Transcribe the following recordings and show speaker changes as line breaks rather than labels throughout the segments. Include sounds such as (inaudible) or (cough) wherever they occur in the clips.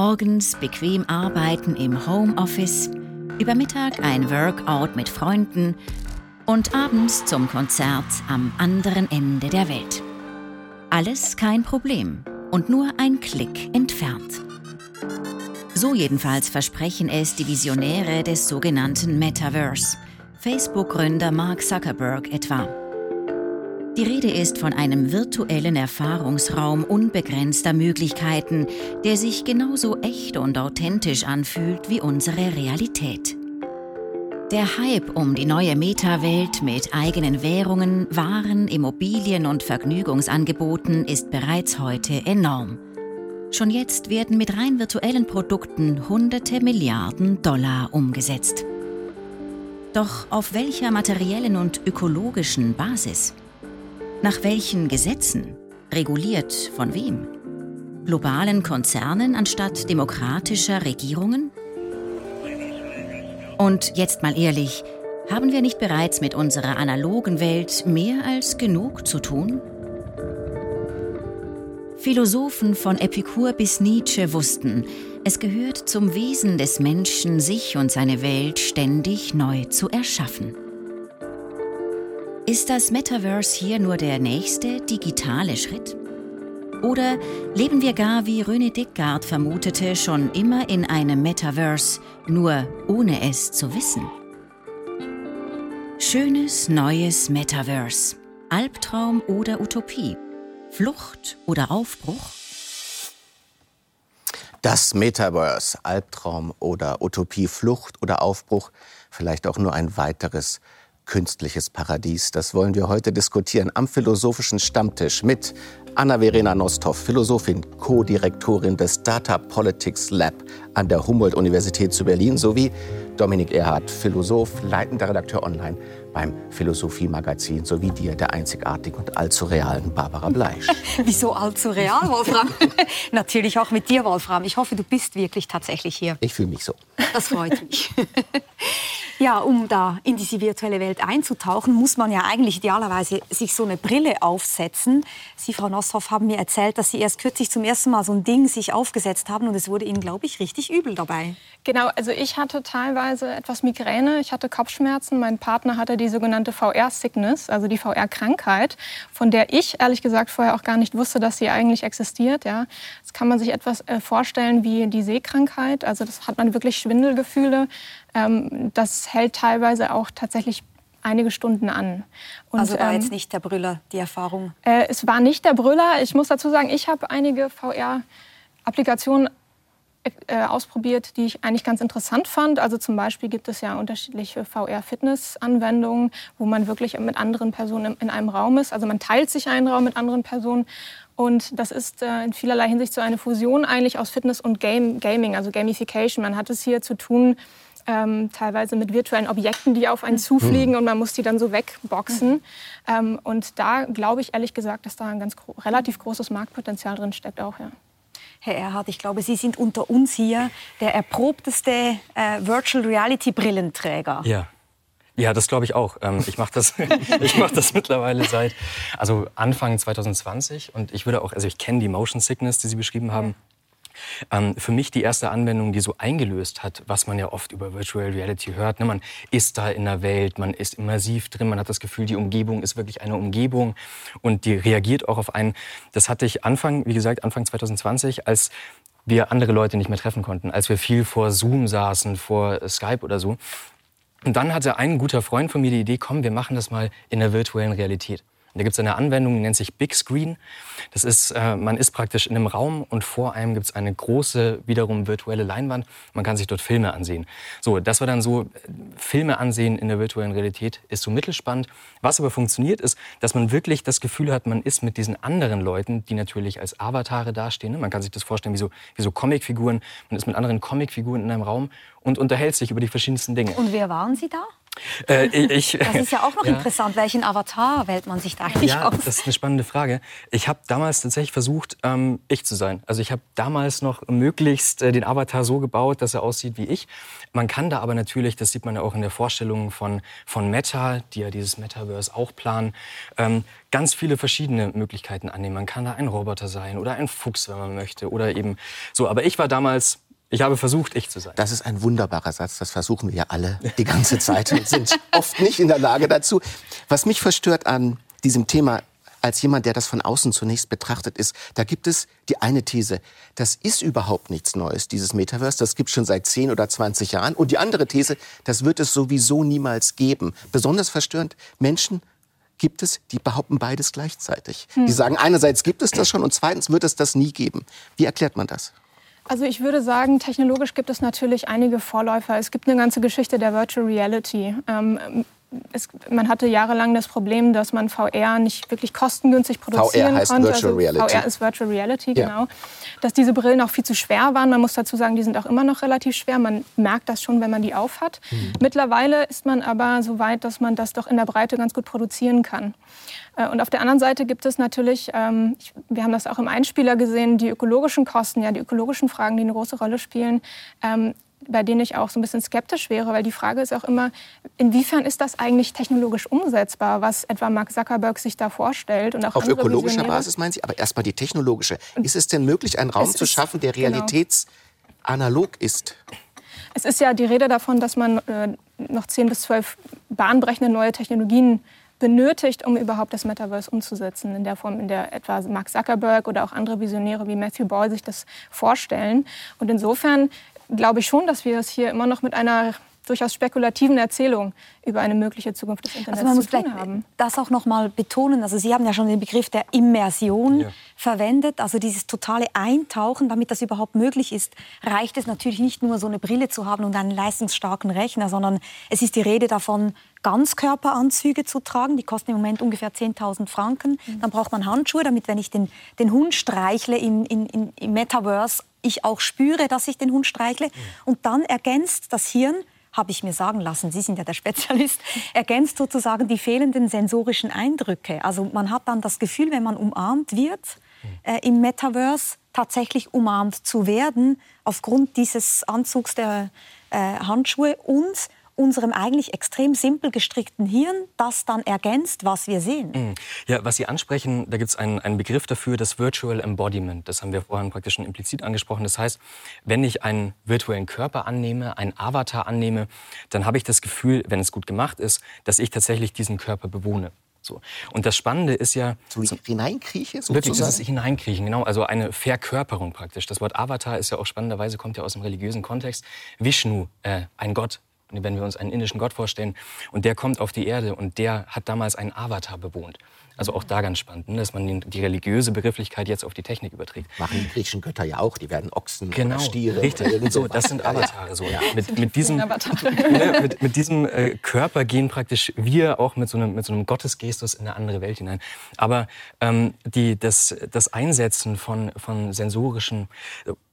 Morgens bequem arbeiten im Homeoffice, über Mittag ein Workout mit Freunden und abends zum Konzert am anderen Ende der Welt. Alles kein Problem und nur ein Klick entfernt. So jedenfalls versprechen es die Visionäre des sogenannten Metaverse, Facebook-Gründer Mark Zuckerberg etwa. Die Rede ist von einem virtuellen Erfahrungsraum unbegrenzter Möglichkeiten, der sich genauso echt und authentisch anfühlt wie unsere Realität. Der Hype um die neue Meta-Welt mit eigenen Währungen, Waren, Immobilien und Vergnügungsangeboten ist bereits heute enorm. Schon jetzt werden mit rein virtuellen Produkten hunderte Milliarden Dollar umgesetzt. Doch auf welcher materiellen und ökologischen Basis? Nach welchen Gesetzen? Reguliert von wem? Globalen Konzernen anstatt demokratischer Regierungen? Und jetzt mal ehrlich, haben wir nicht bereits mit unserer analogen Welt mehr als genug zu tun? Philosophen von Epikur bis Nietzsche wussten, es gehört zum Wesen des Menschen, sich und seine Welt ständig neu zu erschaffen. Ist das Metaverse hier nur der nächste digitale Schritt? Oder leben wir gar, wie René Dickgard vermutete, schon immer in einem Metaverse, nur ohne es zu wissen? Schönes neues Metaverse. Albtraum oder Utopie? Flucht oder Aufbruch?
Das Metaverse, Albtraum oder Utopie, Flucht oder Aufbruch, vielleicht auch nur ein weiteres künstliches Paradies. Das wollen wir heute diskutieren am philosophischen Stammtisch mit Anna-Verena Nosthoff, Philosophin, Co-Direktorin des Data Politics Lab an der Humboldt-Universität zu Berlin, sowie Dominik Erhardt, Philosoph, leitender Redakteur online beim Philosophie-Magazin, sowie dir, der einzigartigen und allzu realen Barbara Bleisch. (laughs)
Wieso allzu real, Wolfram? (laughs) Natürlich auch mit dir, Wolfram. Ich hoffe, du bist wirklich tatsächlich hier.
Ich fühle mich so.
Das freut mich. (laughs) Ja, um da in diese virtuelle Welt einzutauchen, muss man ja eigentlich idealerweise sich so eine Brille aufsetzen. Sie, Frau Nosshoff, haben mir erzählt, dass Sie erst kürzlich zum ersten Mal so ein Ding sich aufgesetzt haben und es wurde Ihnen, glaube ich, richtig übel dabei.
Genau, also ich hatte teilweise etwas Migräne, ich hatte Kopfschmerzen, mein Partner hatte die sogenannte VR-Sickness, also die VR-Krankheit, von der ich ehrlich gesagt vorher auch gar nicht wusste, dass sie eigentlich existiert. Ja. Das kann man sich etwas äh, vorstellen wie die Seekrankheit, also das hat man wirklich Schwindelgefühle. Ähm, das hält teilweise auch tatsächlich einige Stunden an.
Und, also war ähm, jetzt nicht der Brüller die Erfahrung?
Äh, es war nicht der Brüller. Ich muss dazu sagen, ich habe einige VR-Applikationen äh, ausprobiert, die ich eigentlich ganz interessant fand. Also zum Beispiel gibt es ja unterschiedliche VR-Fitness-Anwendungen, wo man wirklich mit anderen Personen in einem Raum ist. Also man teilt sich einen Raum mit anderen Personen. Und das ist äh, in vielerlei Hinsicht so eine Fusion eigentlich aus Fitness und Game, Gaming, also Gamification. Man hat es hier zu tun ähm, teilweise mit virtuellen Objekten, die auf einen mhm. zufliegen und man muss die dann so wegboxen. Mhm. Ähm, und da glaube ich ehrlich gesagt, dass da ein ganz gro relativ großes Marktpotenzial drin steckt auch. Ja.
Herr Erhard, ich glaube, Sie sind unter uns hier der erprobteste äh, Virtual Reality Brillenträger.
Ja. Ja, das glaube ich auch. Ähm, ich mache das, (laughs) ich mach das mittlerweile seit also Anfang 2020 und ich würde auch, also ich kenne die Motion Sickness, die Sie beschrieben haben. Ähm, für mich die erste Anwendung, die so eingelöst hat, was man ja oft über Virtual Reality hört. Ne? Man ist da in der Welt, man ist immersiv drin, man hat das Gefühl, die Umgebung ist wirklich eine Umgebung und die reagiert auch auf einen. Das hatte ich Anfang, wie gesagt, Anfang 2020, als wir andere Leute nicht mehr treffen konnten, als wir viel vor Zoom saßen, vor Skype oder so. Und dann hatte ein guter Freund von mir die Idee, komm, wir machen das mal in der virtuellen Realität. Da gibt es eine Anwendung, die nennt sich Big Screen. Das ist, äh, man ist praktisch in einem Raum und vor einem gibt es eine große, wiederum virtuelle Leinwand. Man kann sich dort Filme ansehen. So, das war dann so, äh, Filme ansehen in der virtuellen Realität ist so mittelspannend. Was aber funktioniert ist, dass man wirklich das Gefühl hat, man ist mit diesen anderen Leuten, die natürlich als Avatare dastehen. Ne? Man kann sich das vorstellen wie so, wie so Comicfiguren. Man ist mit anderen Comicfiguren in einem Raum und unterhält sich über die verschiedensten Dinge.
Und wer waren Sie da? Äh, ich, das ist ja auch noch (laughs) ja. interessant. Welchen Avatar wählt man sich da eigentlich
ja,
aus?
Das ist eine spannende Frage. Ich habe damals tatsächlich versucht, ähm, ich zu sein. Also ich habe damals noch möglichst äh, den Avatar so gebaut, dass er aussieht wie ich. Man kann da aber natürlich, das sieht man ja auch in der Vorstellung von, von Meta, die ja dieses Metaverse auch planen, ähm, ganz viele verschiedene Möglichkeiten annehmen. Man kann da ein Roboter sein oder ein Fuchs, wenn man möchte. Oder eben so. Aber ich war damals ich habe versucht, ich zu sein.
Das ist ein wunderbarer Satz. Das versuchen wir ja alle die ganze Zeit und sind oft nicht in der Lage dazu. Was mich verstört an diesem Thema als jemand, der das von außen zunächst betrachtet ist, da gibt es die eine These, das ist überhaupt nichts Neues, dieses Metaverse, das gibt es schon seit 10 oder 20 Jahren. Und die andere These, das wird es sowieso niemals geben. Besonders verstörend, Menschen gibt es, die behaupten beides gleichzeitig. Hm. Die sagen, einerseits gibt es das schon und zweitens wird es das nie geben. Wie erklärt man das?
Also ich würde sagen, technologisch gibt es natürlich einige Vorläufer. Es gibt eine ganze Geschichte der Virtual Reality. Ähm, es, man hatte jahrelang das Problem, dass man VR nicht wirklich kostengünstig produzieren
VR heißt
konnte.
Virtual also Reality.
VR ist Virtual Reality, ja. genau. Dass diese Brillen auch viel zu schwer waren. Man muss dazu sagen, die sind auch immer noch relativ schwer. Man merkt das schon, wenn man die aufhat. Mhm. Mittlerweile ist man aber so weit, dass man das doch in der Breite ganz gut produzieren kann. Äh, und auf der anderen Seite gibt es natürlich, ähm, wir haben das auch im Einspieler gesehen, die ökologischen Kosten, ja, die ökologischen Fragen, die eine große Rolle spielen. Ähm, bei denen ich auch so ein bisschen skeptisch wäre, weil die Frage ist auch immer, inwiefern ist das eigentlich technologisch umsetzbar, was etwa Mark Zuckerberg sich da vorstellt und
auch Auf ökologischer Visionäre. Basis meinen Sie, aber erstmal die technologische. Ist es denn möglich, einen Raum zu schaffen, der genau. realitätsanalog genau. ist?
Es ist ja die Rede davon, dass man äh, noch zehn bis zwölf bahnbrechende neue Technologien benötigt, um überhaupt das Metaverse umzusetzen, in der Form, in der etwa Mark Zuckerberg oder auch andere Visionäre wie Matthew Ball sich das vorstellen. Und insofern glaube ich schon, dass wir es hier immer noch mit einer durchaus spekulativen Erzählung über eine mögliche Zukunft des Internets
also man muss zu tun haben. Das auch noch mal betonen. Also Sie haben ja schon den Begriff der Immersion ja. verwendet, also dieses totale Eintauchen. Damit das überhaupt möglich ist, reicht es natürlich nicht nur so eine Brille zu haben und einen leistungsstarken Rechner, sondern es ist die Rede davon, Ganzkörperanzüge zu tragen. Die kosten im Moment ungefähr 10.000 Franken. Mhm. Dann braucht man Handschuhe, damit, wenn ich den, den Hund streichle in, in, in, im Metaverse, ich auch spüre, dass ich den Hund streichle. Mhm. Und dann ergänzt das Hirn, habe ich mir sagen lassen, Sie sind ja der Spezialist, (laughs) ergänzt sozusagen die fehlenden sensorischen Eindrücke. Also man hat dann das Gefühl, wenn man umarmt wird mhm. äh, im Metaverse, tatsächlich umarmt zu werden, aufgrund dieses Anzugs der äh, Handschuhe und unserem eigentlich extrem simpel gestrickten Hirn das dann ergänzt, was wir sehen. Mhm.
Ja, was Sie ansprechen, da gibt es einen, einen Begriff dafür, das Virtual Embodiment. Das haben wir vorhin praktisch schon implizit angesprochen. Das heißt, wenn ich einen virtuellen Körper annehme, einen Avatar annehme, dann habe ich das Gefühl, wenn es gut gemacht ist, dass ich tatsächlich diesen Körper bewohne. So. Und das Spannende ist ja...
So hineinkrieche sozusagen?
Wirklich, ist hineinkriechen, genau. Also eine Verkörperung praktisch. Das Wort Avatar ist ja auch spannenderweise, kommt ja aus dem religiösen Kontext. Vishnu, äh, ein Gott, wenn wir uns einen indischen Gott vorstellen, und der kommt auf die Erde und der hat damals einen Avatar bewohnt. Also auch da ganz spannend, ne, dass man die religiöse Begrifflichkeit jetzt auf die Technik überträgt.
Machen die griechischen Götter ja auch, die werden Ochsen
genau,
oder Stiere.
Richtig, oder so, das sind Avatare. So. Ja. Mit, mit, diesem, (laughs) ne, mit, mit, diesem äh, Körper gehen praktisch wir auch mit so einem, mit so einem Gottesgestus in eine andere Welt hinein. Aber ähm, die, das, das Einsetzen von, von sensorischen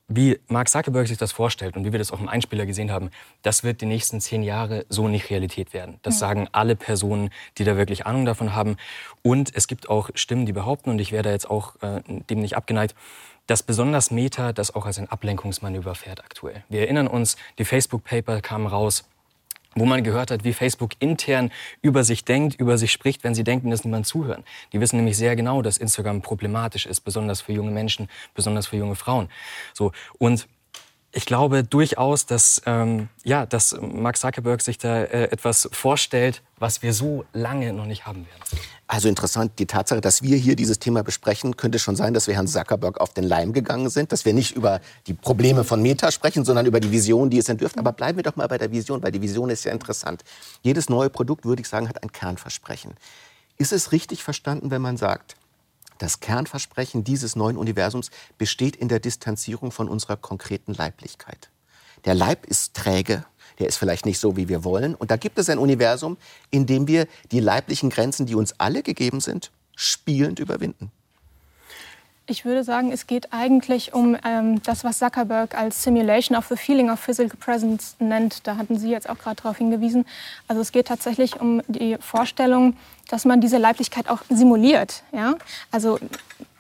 wie Mark Zuckerberg sich das vorstellt und wie wir das auch im Einspieler gesehen haben, das wird die nächsten zehn Jahre so nicht Realität werden. Das sagen alle Personen, die da wirklich Ahnung davon haben. Und es gibt auch Stimmen, die behaupten, und ich wäre da jetzt auch äh, dem nicht abgeneigt, dass besonders Meta das auch als ein Ablenkungsmanöver fährt aktuell. Wir erinnern uns, die Facebook-Paper kamen raus wo man gehört hat, wie Facebook intern über sich denkt, über sich spricht, wenn sie denken, dass niemand zuhören. Die wissen nämlich sehr genau, dass Instagram problematisch ist, besonders für junge Menschen, besonders für junge Frauen. So und ich glaube durchaus, dass, ähm, ja, dass Mark Zuckerberg sich da äh, etwas vorstellt, was wir so lange noch nicht haben werden.
Also interessant, die Tatsache, dass wir hier dieses Thema besprechen, könnte schon sein, dass wir Herrn Zuckerberg auf den Leim gegangen sind, dass wir nicht über die Probleme von Meta sprechen, sondern über die Vision, die es entwirft. Aber bleiben wir doch mal bei der Vision, weil die Vision ist ja interessant. Jedes neue Produkt, würde ich sagen, hat ein Kernversprechen. Ist es richtig verstanden, wenn man sagt, das Kernversprechen dieses neuen Universums besteht in der Distanzierung von unserer konkreten Leiblichkeit. Der Leib ist träge, der ist vielleicht nicht so, wie wir wollen. Und da gibt es ein Universum, in dem wir die leiblichen Grenzen, die uns alle gegeben sind, spielend überwinden.
Ich würde sagen, es geht eigentlich um ähm, das, was Zuckerberg als Simulation of the Feeling of Physical Presence nennt. Da hatten Sie jetzt auch gerade darauf hingewiesen. Also es geht tatsächlich um die Vorstellung, dass man diese Leiblichkeit auch simuliert. Ja? Also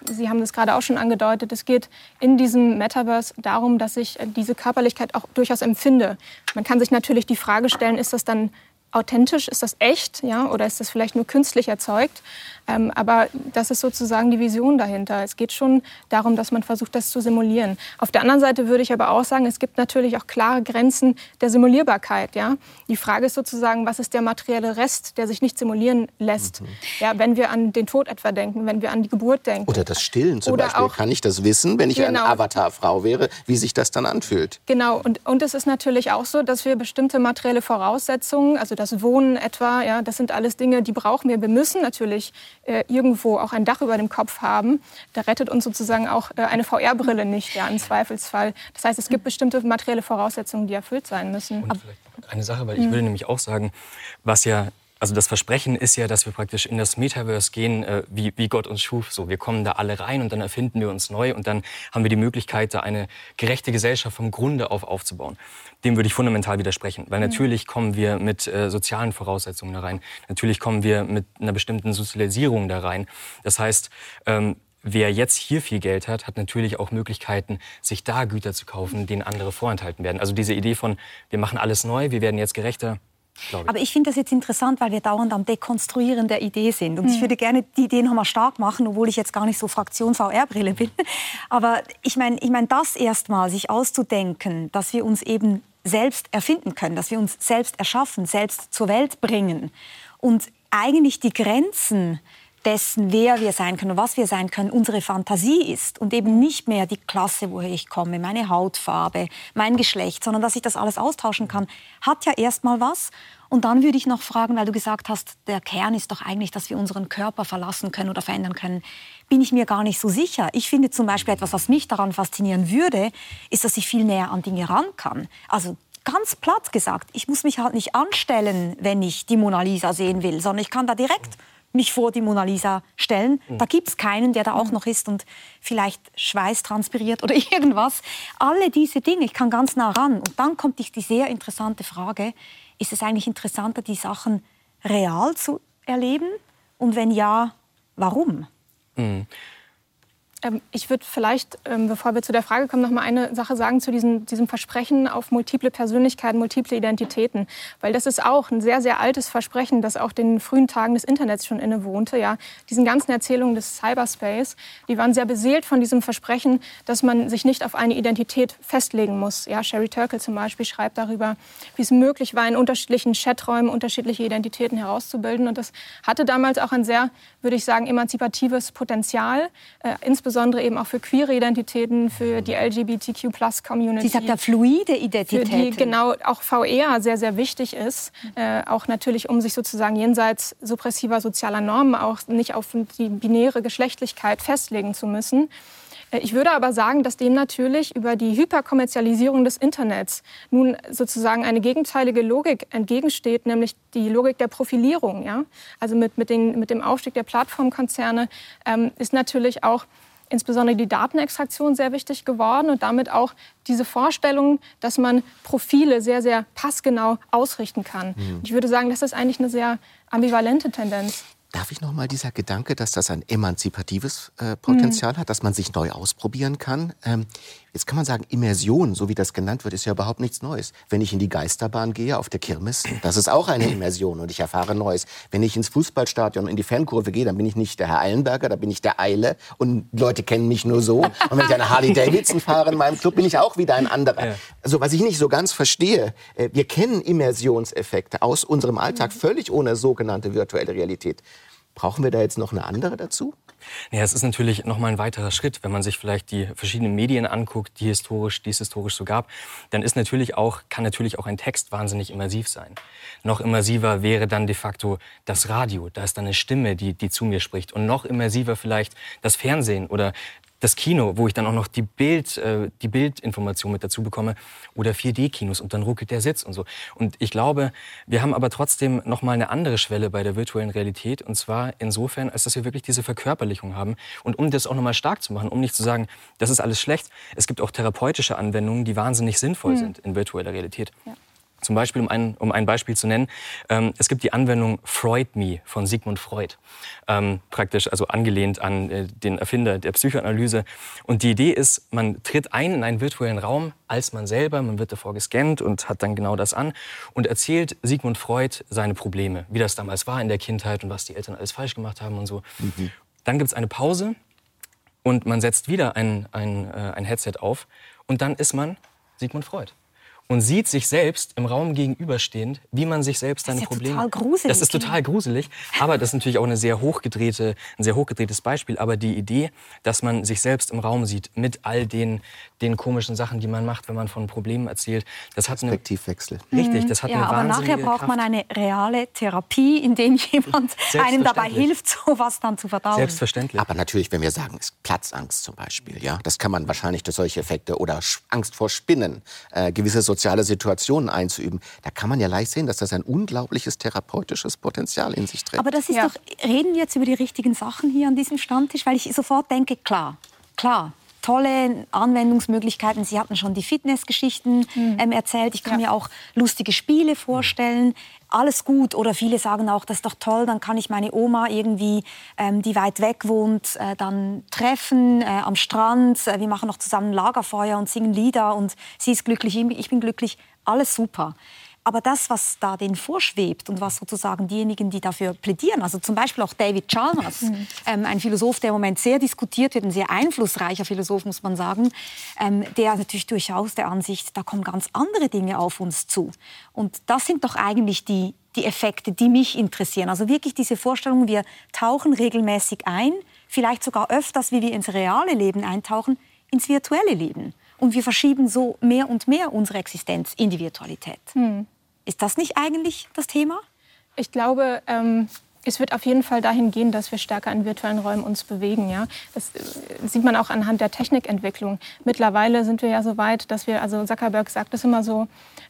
Sie haben das gerade auch schon angedeutet, es geht in diesem Metaverse darum, dass ich diese Körperlichkeit auch durchaus empfinde. Man kann sich natürlich die Frage stellen, ist das dann authentisch? Ist das echt? Ja? Oder ist das vielleicht nur künstlich erzeugt? Ähm, aber das ist sozusagen die Vision dahinter. Es geht schon darum, dass man versucht, das zu simulieren. Auf der anderen Seite würde ich aber auch sagen, es gibt natürlich auch klare Grenzen der Simulierbarkeit. Ja? Die Frage ist sozusagen, was ist der materielle Rest, der sich nicht simulieren lässt? Mhm. Ja, wenn wir an den Tod etwa denken, wenn wir an die Geburt denken.
Oder das Stillen zum Oder Beispiel. Auch, Kann ich das wissen, wenn ich genau. eine Avatarfrau wäre, wie sich das dann anfühlt?
Genau. Und, und es ist natürlich auch so, dass wir bestimmte materielle Voraussetzungen, also das Wohnen etwa, ja, das sind alles Dinge, die brauchen wir. Wir müssen natürlich äh, irgendwo auch ein Dach über dem Kopf haben. Da rettet uns sozusagen auch äh, eine VR-Brille nicht, ja, im Zweifelsfall. Das heißt, es gibt bestimmte materielle Voraussetzungen, die erfüllt sein müssen.
Und vielleicht eine Sache, weil ich würde nämlich auch sagen, was ja also das Versprechen ist ja, dass wir praktisch in das Metaverse gehen, äh, wie, wie Gott uns schuf. So, wir kommen da alle rein und dann erfinden wir uns neu und dann haben wir die Möglichkeit, da eine gerechte Gesellschaft vom Grunde auf aufzubauen. Dem würde ich fundamental widersprechen, weil natürlich kommen wir mit äh, sozialen Voraussetzungen da rein. Natürlich kommen wir mit einer bestimmten Sozialisierung da rein. Das heißt, ähm, Wer jetzt hier viel Geld hat, hat natürlich auch Möglichkeiten, sich da Güter zu kaufen, denen andere vorenthalten werden. Also diese Idee von, wir machen alles neu, wir werden jetzt gerechter,
aber ich finde das jetzt interessant, weil wir dauernd am Dekonstruieren der Idee sind. Und mhm. ich würde gerne die Idee noch mal stark machen, obwohl ich jetzt gar nicht so Fraktion VR-Brille bin. (laughs) Aber ich meine, ich mein, das erstmal, sich auszudenken, dass wir uns eben selbst erfinden können, dass wir uns selbst erschaffen, selbst zur Welt bringen. Und eigentlich die Grenzen dessen, wer wir sein können, was wir sein können, unsere Fantasie ist und eben nicht mehr die Klasse, woher ich komme, meine Hautfarbe, mein Geschlecht, sondern dass ich das alles austauschen kann, hat ja erstmal was. Und dann würde ich noch fragen, weil du gesagt hast, der Kern ist doch eigentlich, dass wir unseren Körper verlassen können oder verändern können. Bin ich mir gar nicht so sicher. Ich finde zum Beispiel etwas, was mich daran faszinieren würde, ist, dass ich viel näher an Dinge ran kann. Also ganz platt gesagt, ich muss mich halt nicht anstellen, wenn ich die Mona Lisa sehen will, sondern ich kann da direkt mich vor die Mona Lisa stellen. Mhm. Da gibt es keinen, der da auch mhm. noch ist und vielleicht Schweiß transpiriert oder (laughs) irgendwas. Alle diese Dinge, ich kann ganz nah ran. Und dann kommt die sehr interessante Frage, ist es eigentlich interessanter, die Sachen real zu erleben? Und wenn ja, warum? Mhm.
Ähm, ich würde vielleicht, ähm, bevor wir zu der Frage kommen, noch mal eine Sache sagen zu diesem, diesem Versprechen auf multiple Persönlichkeiten, multiple Identitäten. Weil das ist auch ein sehr, sehr altes Versprechen, das auch den frühen Tagen des Internets schon innewohnte. Ja. Diesen ganzen Erzählungen des Cyberspace, die waren sehr beseelt von diesem Versprechen, dass man sich nicht auf eine Identität festlegen muss. Ja, Sherry Turkle zum Beispiel schreibt darüber, wie es möglich war, in unterschiedlichen Chaträumen unterschiedliche Identitäten herauszubilden. Und das hatte damals auch ein sehr, würde ich sagen, emanzipatives Potenzial, äh, insbesondere insbesondere eben auch für queere Identitäten, für die LGBTQ-Plus-Community.
Sie sagt ja fluide Identitäten. Für
die genau auch VR sehr, sehr wichtig ist. Äh, auch natürlich, um sich sozusagen jenseits suppressiver sozialer Normen auch nicht auf die binäre Geschlechtlichkeit festlegen zu müssen. Äh, ich würde aber sagen, dass dem natürlich über die Hyperkommerzialisierung des Internets nun sozusagen eine gegenteilige Logik entgegensteht, nämlich die Logik der Profilierung. Ja? Also mit, mit, den, mit dem Aufstieg der Plattformkonzerne ähm, ist natürlich auch insbesondere die Datenextraktion sehr wichtig geworden und damit auch diese Vorstellung, dass man Profile sehr, sehr passgenau ausrichten kann. Mhm. Ich würde sagen, das ist eigentlich eine sehr ambivalente Tendenz.
Darf ich noch mal dieser Gedanke, dass das ein emanzipatives äh, Potenzial mhm. hat, dass man sich neu ausprobieren kann? Ähm, jetzt kann man sagen, Immersion, so wie das genannt wird, ist ja überhaupt nichts Neues. Wenn ich in die Geisterbahn gehe auf der Kirmes, das ist auch eine Immersion und ich erfahre Neues. Wenn ich ins Fußballstadion und in die Fankurve gehe, dann bin ich nicht der Herr Eilenberger, da bin ich der Eile und Leute kennen mich nur so. Und wenn ich eine Harley Davidson fahre in meinem Club, bin ich auch wieder ein anderer. Ja. Also was ich nicht so ganz verstehe, äh, wir kennen Immersionseffekte aus unserem Alltag völlig ohne sogenannte virtuelle Realität. Brauchen wir da jetzt noch eine andere dazu?
Ja, es ist natürlich noch mal ein weiterer Schritt, wenn man sich vielleicht die verschiedenen Medien anguckt, die historisch, die es historisch so gab, dann ist natürlich auch, kann natürlich auch ein Text wahnsinnig immersiv sein. Noch immersiver wäre dann de facto das Radio. Da ist dann eine Stimme, die, die zu mir spricht. Und noch immersiver vielleicht das Fernsehen oder das Kino, wo ich dann auch noch die, Bild, äh, die Bildinformation mit dazu bekomme oder 4D-Kinos und dann ruckelt der Sitz und so. Und ich glaube, wir haben aber trotzdem noch mal eine andere Schwelle bei der virtuellen Realität und zwar insofern, als dass wir wirklich diese Verkörperlichung haben und um das auch noch mal stark zu machen, um nicht zu sagen, das ist alles schlecht. Es gibt auch therapeutische Anwendungen, die wahnsinnig sinnvoll mhm. sind in virtueller Realität. Ja. Zum Beispiel, um ein, um ein Beispiel zu nennen, ähm, es gibt die Anwendung Freud Me von Sigmund Freud. Ähm, praktisch, also angelehnt an äh, den Erfinder der Psychoanalyse. Und die Idee ist, man tritt ein in einen virtuellen Raum als man selber, man wird davor gescannt und hat dann genau das an und erzählt Sigmund Freud seine Probleme, wie das damals war in der Kindheit und was die Eltern alles falsch gemacht haben und so. Mhm. Dann gibt es eine Pause und man setzt wieder ein, ein, äh, ein Headset auf und dann ist man Sigmund Freud und sieht sich selbst im Raum gegenüberstehend, wie man sich selbst seine
das ist
ja
Total gruselig.
Das ist total gruselig, aber das ist natürlich auch eine sehr hochgedrehte, ein sehr hochgedrehtes Beispiel. Aber die Idee, dass man sich selbst im Raum sieht mit all den, den komischen Sachen, die man macht, wenn man von Problemen erzählt, das hat
eine Perspektivwechsel.
Richtig, das hat
ja,
eine
aber nachher braucht
Kraft.
man eine reale Therapie, in dem (laughs) jemand einem dabei hilft, sowas dann zu verdauen.
Selbstverständlich.
Aber natürlich, wenn wir sagen, Platzangst zum Beispiel, ja, das kann man wahrscheinlich durch solche Effekte oder Angst vor Spinnen, äh, gewisse soziale Situationen einzuüben, da kann man ja leicht sehen, dass das ein unglaubliches therapeutisches Potenzial in sich trägt.
Aber das ist ja. doch, reden wir jetzt über die richtigen Sachen hier an diesem Stammtisch, weil ich sofort denke, klar, klar, tolle Anwendungsmöglichkeiten. Sie hatten schon die Fitnessgeschichten mhm. ähm, erzählt. Ich kann ja. mir auch lustige Spiele vorstellen. Alles gut. Oder viele sagen auch, das ist doch toll, dann kann ich meine Oma irgendwie, ähm, die weit weg wohnt, äh, dann treffen äh, am Strand. Äh, wir machen noch zusammen Lagerfeuer und singen Lieder und sie ist glücklich, ich bin glücklich. Alles super. Aber das, was da denen vorschwebt und was sozusagen diejenigen, die dafür plädieren, also zum Beispiel auch David Chalmers, mhm. ähm, ein Philosoph, der im Moment sehr diskutiert wird, ein sehr einflussreicher Philosoph, muss man sagen, ähm, der natürlich durchaus der Ansicht, da kommen ganz andere Dinge auf uns zu. Und das sind doch eigentlich die, die Effekte, die mich interessieren. Also wirklich diese Vorstellung, wir tauchen regelmäßig ein, vielleicht sogar öfters, wie wir ins reale Leben eintauchen, ins virtuelle Leben. Und wir verschieben so mehr und mehr unsere Existenz in die Virtualität. Mhm. Ist das nicht eigentlich das Thema?
Ich glaube, ähm, es wird auf jeden Fall dahin gehen, dass wir stärker in virtuellen Räumen uns bewegen. Ja? Das äh, sieht man auch anhand der Technikentwicklung. Mittlerweile sind wir ja so weit, dass wir, also Zuckerberg sagt es immer so,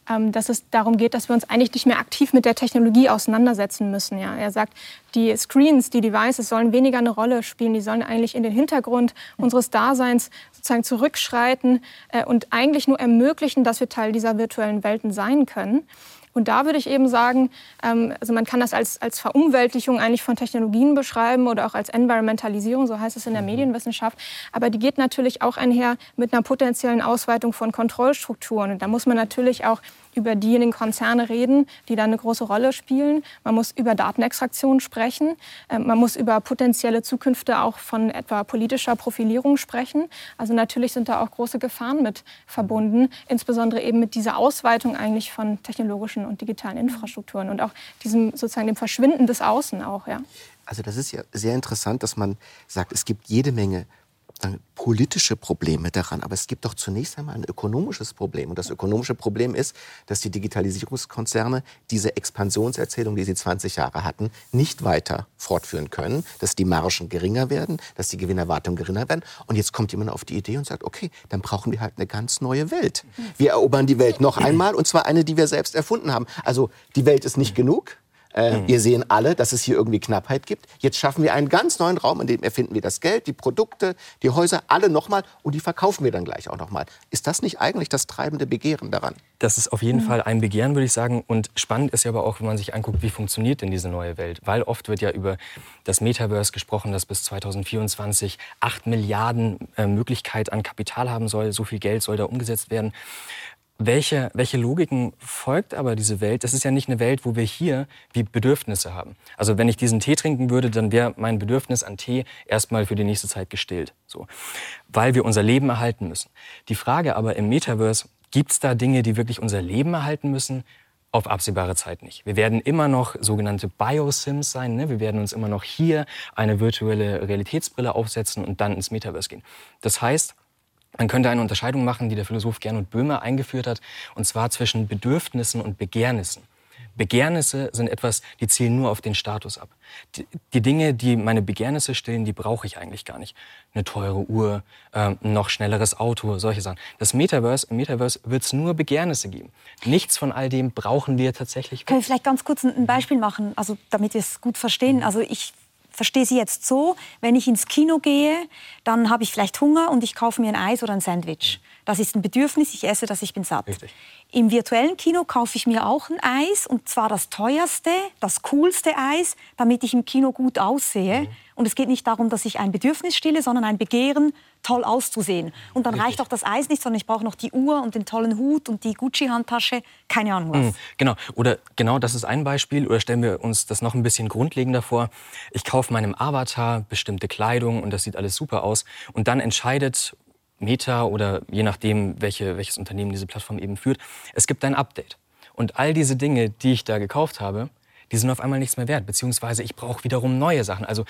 ähm, dass es darum geht, dass wir uns eigentlich nicht mehr aktiv mit der Technologie auseinandersetzen müssen. Ja? Er sagt, die Screens, die Devices sollen weniger eine Rolle spielen, die sollen eigentlich in den Hintergrund unseres Daseins sozusagen zurückschreiten äh, und eigentlich nur ermöglichen, dass wir Teil dieser virtuellen Welten sein können. Und da würde ich eben sagen, ähm, also man kann das als, als Verumweltlichung eigentlich von Technologien beschreiben oder auch als Environmentalisierung, so heißt es in der mhm. Medienwissenschaft. Aber die geht natürlich auch einher mit einer potenziellen Ausweitung von Kontrollstrukturen. Und da muss man natürlich auch über diejenigen Konzerne reden, die da eine große Rolle spielen. Man muss über Datenextraktion sprechen. Ähm, man muss über potenzielle Zukünfte auch von etwa politischer Profilierung sprechen. Also natürlich sind da auch große Gefahren mit verbunden, insbesondere eben mit dieser Ausweitung eigentlich von technologischen und digitalen Infrastrukturen und auch diesem sozusagen dem Verschwinden des Außen auch. Ja.
Also das ist ja sehr interessant, dass man sagt, es gibt jede Menge politische Probleme daran, aber es gibt doch zunächst einmal ein ökonomisches Problem. Und das ökonomische Problem ist, dass die Digitalisierungskonzerne diese Expansionserzählung, die sie 20 Jahre hatten, nicht weiter fortführen können, dass die Margen geringer werden, dass die Gewinnerwartungen geringer werden. Und jetzt kommt jemand auf die Idee und sagt, okay, dann brauchen wir halt eine ganz neue Welt. Wir erobern die Welt noch einmal, und zwar eine, die wir selbst erfunden haben. Also die Welt ist nicht genug, äh, mhm. Wir sehen alle, dass es hier irgendwie Knappheit gibt. Jetzt schaffen wir einen ganz neuen Raum, in dem erfinden wir das Geld, die Produkte, die Häuser, alle nochmal und die verkaufen wir dann gleich auch nochmal. Ist das nicht eigentlich das treibende Begehren daran?
Das ist auf jeden mhm. Fall ein Begehren, würde ich sagen. Und spannend ist ja aber auch, wenn man sich anguckt, wie funktioniert denn diese neue Welt? Weil oft wird ja über das Metaverse gesprochen, das bis 2024 acht Milliarden äh, Möglichkeit an Kapital haben soll. So viel Geld soll da umgesetzt werden. Welche, welche Logiken folgt aber diese Welt? Das ist ja nicht eine Welt, wo wir hier wie Bedürfnisse haben. Also wenn ich diesen Tee trinken würde, dann wäre mein Bedürfnis an Tee erstmal für die nächste Zeit gestillt. So. Weil wir unser Leben erhalten müssen. Die Frage aber im Metaverse, gibt es da Dinge, die wirklich unser Leben erhalten müssen? Auf absehbare Zeit nicht. Wir werden immer noch sogenannte Biosims sein. Ne? Wir werden uns immer noch hier eine virtuelle Realitätsbrille aufsetzen und dann ins Metaverse gehen. Das heißt, man könnte eine Unterscheidung machen, die der Philosoph Gernot Böhmer eingeführt hat, und zwar zwischen Bedürfnissen und Begehrnissen. Begehrnisse sind etwas, die zielen nur auf den Status ab. Die, die Dinge, die meine Begehrnisse stillen, die brauche ich eigentlich gar nicht. Eine teure Uhr, äh, ein noch schnelleres Auto, solche Sachen. Das Metaverse, im Metaverse wird es nur Begehrnisse geben. Nichts von all dem brauchen wir tatsächlich.
Können wir vielleicht ganz kurz ein Beispiel machen, also damit wir es gut verstehen? Also ich verstehe sie jetzt so, wenn ich ins Kino gehe, dann habe ich vielleicht Hunger und ich kaufe mir ein Eis oder ein Sandwich. Das ist ein Bedürfnis, ich esse das, ich bin satt. Richtig. Im virtuellen Kino kaufe ich mir auch ein Eis und zwar das teuerste, das coolste Eis, damit ich im Kino gut aussehe. Mhm. Und es geht nicht darum, dass ich ein Bedürfnis stille, sondern ein Begehren, toll auszusehen. Und dann Richtig. reicht auch das Eis nicht, sondern ich brauche noch die Uhr und den tollen Hut und die Gucci-Handtasche, keine Ahnung was. Mhm,
genau, oder genau das ist ein Beispiel. Oder stellen wir uns das noch ein bisschen grundlegender vor. Ich kaufe meinem Avatar bestimmte Kleidung und das sieht alles super aus. Und dann entscheidet Meta oder je nachdem, welche, welches Unternehmen diese Plattform eben führt, es gibt ein Update. Und all diese Dinge, die ich da gekauft habe, die sind auf einmal nichts mehr wert, beziehungsweise ich brauche wiederum neue Sachen. Also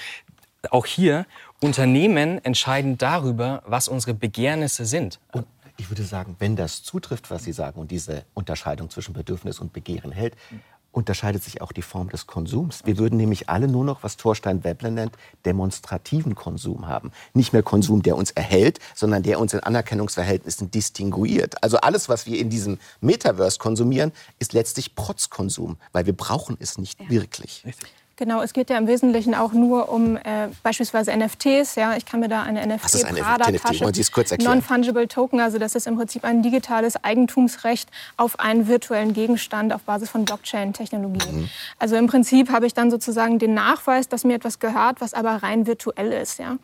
auch hier, Unternehmen entscheiden darüber, was unsere Begehrnisse sind.
Und ich würde sagen, wenn das zutrifft, was Sie sagen, und diese Unterscheidung zwischen Bedürfnis und Begehren hält, unterscheidet sich auch die Form des Konsums. Wir würden nämlich alle nur noch, was Thorstein Webler nennt, demonstrativen Konsum haben. Nicht mehr Konsum, der uns erhält, sondern der uns in Anerkennungsverhältnissen distinguiert. Also alles, was wir in diesem Metaverse konsumieren, ist letztlich Protzkonsum, weil wir brauchen es nicht ja. wirklich. Richtig.
Genau, es geht ja im Wesentlichen auch nur um äh, beispielsweise NFTs. Ja, ich kann mir da eine NFT Prada Tasche, Non-fungible Token, also das ist im Prinzip ein digitales Eigentumsrecht auf einen virtuellen Gegenstand auf Basis von Blockchain-Technologie. Mhm. Also im Prinzip habe ich dann sozusagen den Nachweis, dass mir etwas gehört, was aber rein virtuell ist. Ja,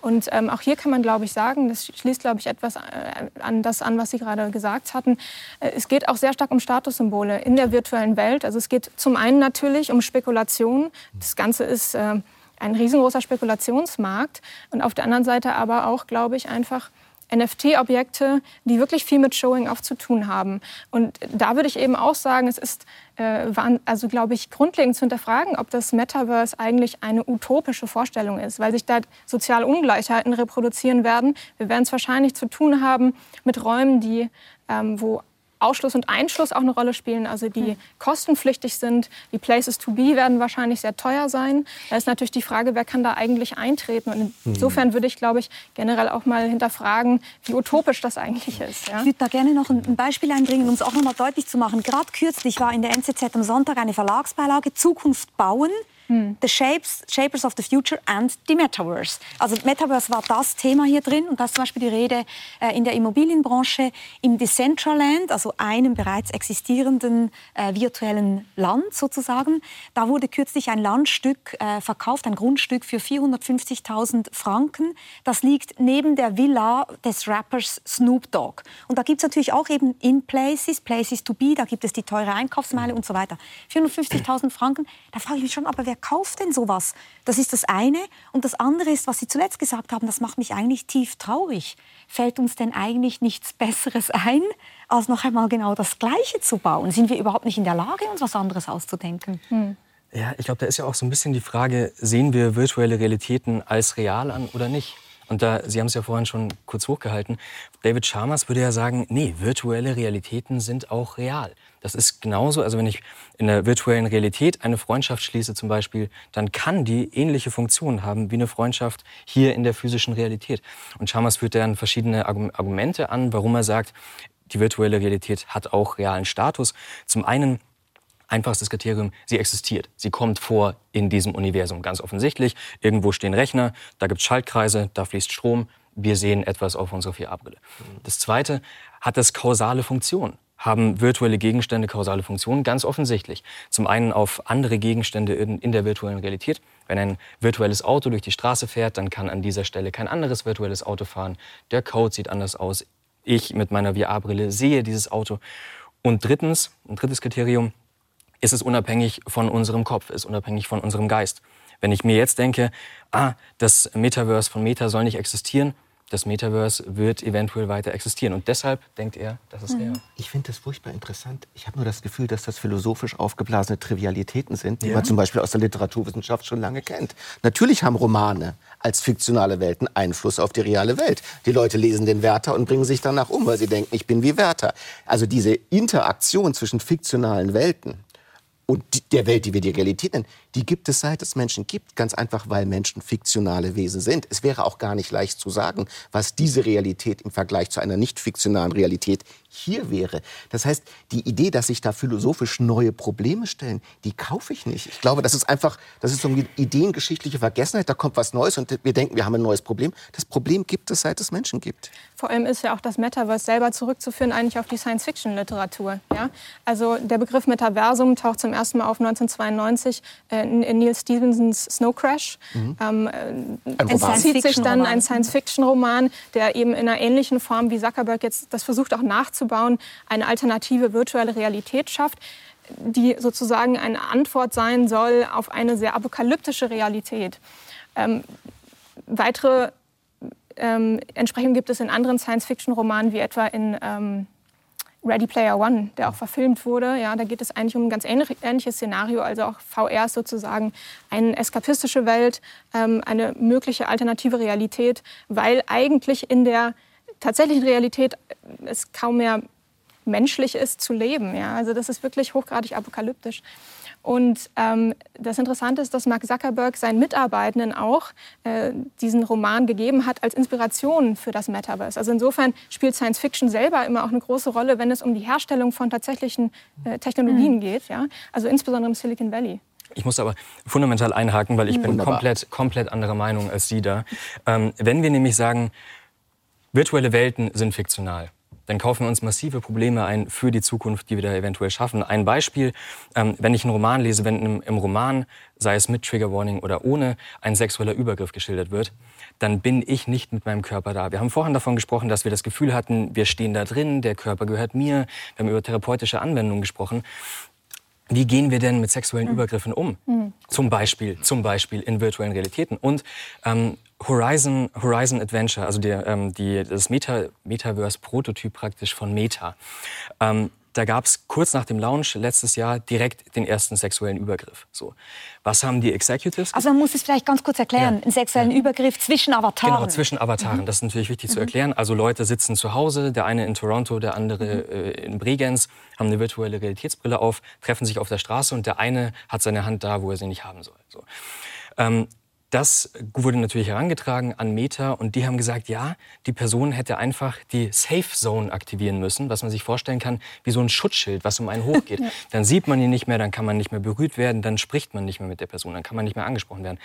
und ähm, auch hier kann man, glaube ich, sagen, das schließt, glaube ich, etwas äh, an das an, was Sie gerade gesagt hatten. Äh, es geht auch sehr stark um Statussymbole in der virtuellen Welt. Also es geht zum einen natürlich um Spekulation das Ganze ist äh, ein riesengroßer Spekulationsmarkt und auf der anderen Seite aber auch, glaube ich, einfach NFT-Objekte, die wirklich viel mit Showing-off zu tun haben. Und da würde ich eben auch sagen, es ist, äh, also glaube ich, grundlegend zu hinterfragen, ob das Metaverse eigentlich eine utopische Vorstellung ist, weil sich da soziale Ungleichheiten reproduzieren werden. Wir werden es wahrscheinlich zu tun haben mit Räumen, die, ähm, wo Ausschluss und Einschluss auch eine Rolle spielen, also die mhm. kostenpflichtig sind. Die Places to be werden wahrscheinlich sehr teuer sein. Da ist natürlich die Frage, wer kann da eigentlich eintreten. Und hm. insofern würde ich, glaube ich, generell auch mal hinterfragen, wie utopisch das eigentlich ist.
Ja? Ich würde da gerne noch ein Beispiel einbringen, um es auch noch mal deutlich zu machen. Gerade kürzlich war in der NZZ am Sonntag eine Verlagsbeilage Zukunft bauen hm. The Shapes, Shapers of the Future and the Metaverse. Also Metaverse war das Thema hier drin und da ist zum Beispiel die Rede äh, in der Immobilienbranche im Decentraland, also einem bereits existierenden äh, virtuellen Land sozusagen. Da wurde kürzlich ein Landstück äh, verkauft, ein Grundstück für 450.000 Franken. Das liegt neben der Villa des Rappers Snoop Dogg. Und da gibt es natürlich auch eben in Places, Places to be, da gibt es die teure Einkaufsmeile und so weiter. 450.000 Franken, da frage ich mich schon, aber wer kauft denn sowas? Das ist das eine. Und das andere ist, was Sie zuletzt gesagt haben, das macht mich eigentlich tief traurig. Fällt uns denn eigentlich nichts Besseres ein, als noch einmal genau das Gleiche zu bauen? Sind wir überhaupt nicht in der Lage, uns was anderes auszudenken? Hm.
Ja, ich glaube, da ist ja auch so ein bisschen die Frage, sehen wir virtuelle Realitäten als real an oder nicht? Und da, Sie haben es ja vorhin schon kurz hochgehalten, David Chalmers würde ja sagen, nee, virtuelle Realitäten sind auch real. Das ist genauso, also wenn ich in der virtuellen Realität eine Freundschaft schließe zum Beispiel, dann kann die ähnliche Funktionen haben wie eine Freundschaft hier in der physischen Realität. Und Chalmers führt dann verschiedene Argumente an, warum er sagt, die virtuelle Realität hat auch realen Status. Zum einen Einfachstes Kriterium, sie existiert. Sie kommt vor in diesem Universum, ganz offensichtlich. Irgendwo stehen Rechner, da gibt es Schaltkreise, da fließt Strom. Wir sehen etwas auf unserer 4A-Brille. Das Zweite, hat es kausale Funktion? Haben virtuelle Gegenstände kausale Funktionen? Ganz offensichtlich. Zum einen auf andere Gegenstände in, in der virtuellen Realität. Wenn ein virtuelles Auto durch die Straße fährt, dann kann an dieser Stelle kein anderes virtuelles Auto fahren. Der Code sieht anders aus. Ich mit meiner VR-Brille sehe dieses Auto. Und drittens, ein drittes Kriterium, ist es unabhängig von unserem Kopf, ist unabhängig von unserem Geist. Wenn ich mir jetzt denke, ah, das Metaverse von Meta soll nicht existieren, das Metaverse wird eventuell weiter existieren. Und deshalb denkt er, das ist real.
Ich finde das furchtbar interessant. Ich habe nur das Gefühl, dass das philosophisch aufgeblasene Trivialitäten sind, die ja. man zum Beispiel aus der Literaturwissenschaft schon lange kennt. Natürlich haben Romane als fiktionale Welten Einfluss auf die reale Welt. Die Leute lesen den Werther und bringen sich danach um, weil sie denken, ich bin wie Werther. Also diese Interaktion zwischen fiktionalen Welten und der Welt, die wir die Realität nennen, die gibt es seit es Menschen gibt. Ganz einfach, weil Menschen fiktionale Wesen sind. Es wäre auch gar nicht leicht zu sagen, was diese Realität im Vergleich zu einer nicht fiktionalen Realität hier wäre. Das heißt, die Idee, dass sich da philosophisch neue Probleme stellen, die kaufe ich nicht. Ich glaube, das ist einfach, das ist so eine ideengeschichtliche Vergessenheit. Da kommt was Neues und wir denken, wir haben ein neues Problem. Das Problem gibt es, seit es Menschen gibt.
Vor allem ist ja auch das Metaverse selber zurückzuführen eigentlich auf die Science-Fiction-Literatur. Ja? Also der Begriff Metaversum taucht zum ersten Mal auf 1992 äh, in Neil Stephensons Snow Crash. Mhm. Ähm, äh, es zieht sich dann ein Science-Fiction-Roman, der eben in einer ähnlichen Form wie Zuckerberg jetzt das versucht auch nachzudenken aufzubauen, eine alternative virtuelle Realität schafft, die sozusagen eine Antwort sein soll auf eine sehr apokalyptische Realität. Ähm, weitere ähm, Entsprechungen gibt es in anderen Science-Fiction-Romanen, wie etwa in ähm, Ready Player One, der auch verfilmt wurde. Ja, da geht es eigentlich um ein ganz ähnliches Szenario. Also auch VR ist sozusagen eine eskapistische Welt, ähm, eine mögliche alternative Realität, weil eigentlich in der tatsächlichen Realität es kaum mehr menschlich ist zu leben. Ja? Also das ist wirklich hochgradig apokalyptisch. Und ähm, das Interessante ist, dass Mark Zuckerberg seinen Mitarbeitenden auch äh, diesen Roman gegeben hat als Inspiration für das Metaverse. Also insofern spielt Science Fiction selber immer auch eine große Rolle, wenn es um die Herstellung von tatsächlichen äh, Technologien mhm. geht. Ja? Also insbesondere im Silicon Valley.
Ich muss aber fundamental einhaken, weil ich mhm. bin komplett, komplett anderer Meinung als Sie da. Ähm, wenn wir nämlich sagen, Virtuelle Welten sind fiktional. Dann kaufen wir uns massive Probleme ein für die Zukunft, die wir da eventuell schaffen. Ein Beispiel, ähm, wenn ich einen Roman lese, wenn im, im Roman, sei es mit Trigger Warning oder ohne, ein sexueller Übergriff geschildert wird, dann bin ich nicht mit meinem Körper da. Wir haben vorhin davon gesprochen, dass wir das Gefühl hatten, wir stehen da drin, der Körper gehört mir. Wir haben über therapeutische Anwendungen gesprochen. Wie gehen wir denn mit sexuellen mhm. Übergriffen um? Mhm. Zum Beispiel, zum Beispiel in virtuellen Realitäten. Und ähm, Horizon, Horizon Adventure, also der, ähm, die, das Meta, Metaverse-Prototyp praktisch von Meta. Ähm, da gab es kurz nach dem Launch letztes Jahr direkt den ersten sexuellen Übergriff. So. Was haben die Executives?
Also man muss es vielleicht ganz kurz erklären. Ja. Einen sexuellen ja. Übergriff zwischen Avataren.
Genau, zwischen Avataren. Mhm. Das ist natürlich wichtig mhm. zu erklären. Also Leute sitzen zu Hause, der eine in Toronto, der andere mhm. äh, in Bregenz, haben eine virtuelle Realitätsbrille auf, treffen sich auf der Straße und der eine hat seine Hand da, wo er sie nicht haben soll. So. Ähm, das wurde natürlich herangetragen an Meta und die haben gesagt, ja, die Person hätte einfach die Safe Zone aktivieren müssen, was man sich vorstellen kann, wie so ein Schutzschild, was um einen hochgeht. (laughs) Dann sieht man ihn nicht mehr, dann kann man nicht mehr berührt werden, dann spricht man nicht mehr mit der Person, dann kann man nicht mehr angesprochen werden.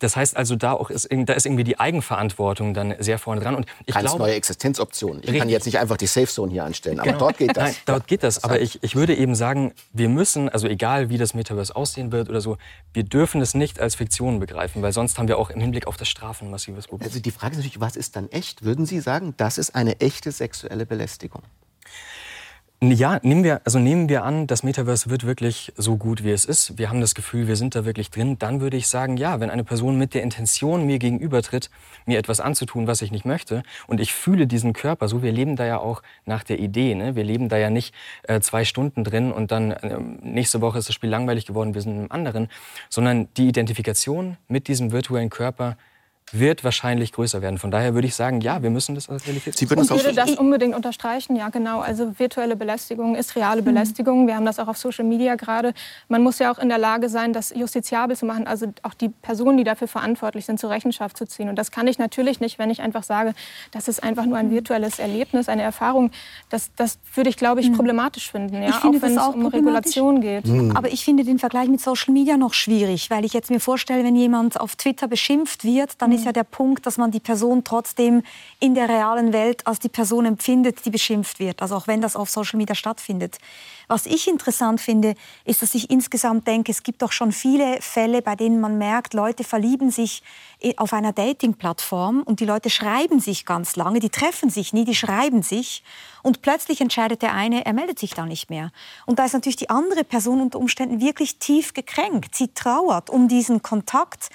Das heißt also, da, auch ist, da ist irgendwie die Eigenverantwortung dann sehr vorne dran. Und
ich Ganz glaube, neue Existenzoptionen. Ich richtig. kann jetzt nicht einfach die Safe Zone hier anstellen, aber genau. dort geht das. Nein,
dort geht das. Aber ich, ich würde eben sagen, wir müssen, also egal wie das Metaverse aussehen wird oder so, wir dürfen es nicht als Fiktion begreifen, weil sonst haben wir auch im Hinblick auf das Strafen ein massives Problem.
Also die Frage ist natürlich, was ist dann echt? Würden Sie sagen, das ist eine echte sexuelle Belästigung?
Ja, nehmen wir, also nehmen wir an, das Metaverse wird wirklich so gut, wie es ist. Wir haben das Gefühl, wir sind da wirklich drin. Dann würde ich sagen, ja, wenn eine Person mit der Intention mir gegenübertritt, mir etwas anzutun, was ich nicht möchte, und ich fühle diesen Körper, so wir leben da ja auch nach der Idee. Ne? Wir leben da ja nicht äh, zwei Stunden drin und dann äh, nächste Woche ist das Spiel langweilig geworden, wir sind in einem anderen, sondern die Identifikation mit diesem virtuellen Körper wird wahrscheinlich größer werden. Von daher würde ich sagen, ja, wir müssen das als Realität
Sie würden Ich würde das unbedingt unterstreichen, ja genau. Also virtuelle Belästigung ist reale Belästigung. Wir haben das auch auf Social Media gerade. Man muss ja auch in der Lage sein, das justiziabel zu machen, also auch die Personen, die dafür verantwortlich sind, zur Rechenschaft zu ziehen. Und das kann ich natürlich nicht, wenn ich einfach sage, das ist einfach nur ein virtuelles Erlebnis, eine Erfahrung. Das, das würde ich, glaube ich, hm. problematisch finden, ja?
ich finde,
auch wenn
es um Regulation geht. Mhm. Aber ich finde den Vergleich mit Social Media noch schwierig, weil ich jetzt mir vorstelle, wenn jemand auf Twitter beschimpft wird, dann ist ja der Punkt, dass man die Person trotzdem in der realen Welt als die Person empfindet, die beschimpft wird. Also auch wenn das auf Social Media stattfindet. Was ich interessant finde, ist, dass ich insgesamt denke, es gibt doch schon viele Fälle, bei denen man merkt, Leute verlieben sich auf einer Dating-Plattform und die Leute schreiben sich ganz lange, die treffen sich nie, die schreiben sich und plötzlich entscheidet der eine, er meldet sich da nicht mehr. Und da ist natürlich die andere Person unter Umständen wirklich tief gekränkt. Sie trauert um diesen Kontakt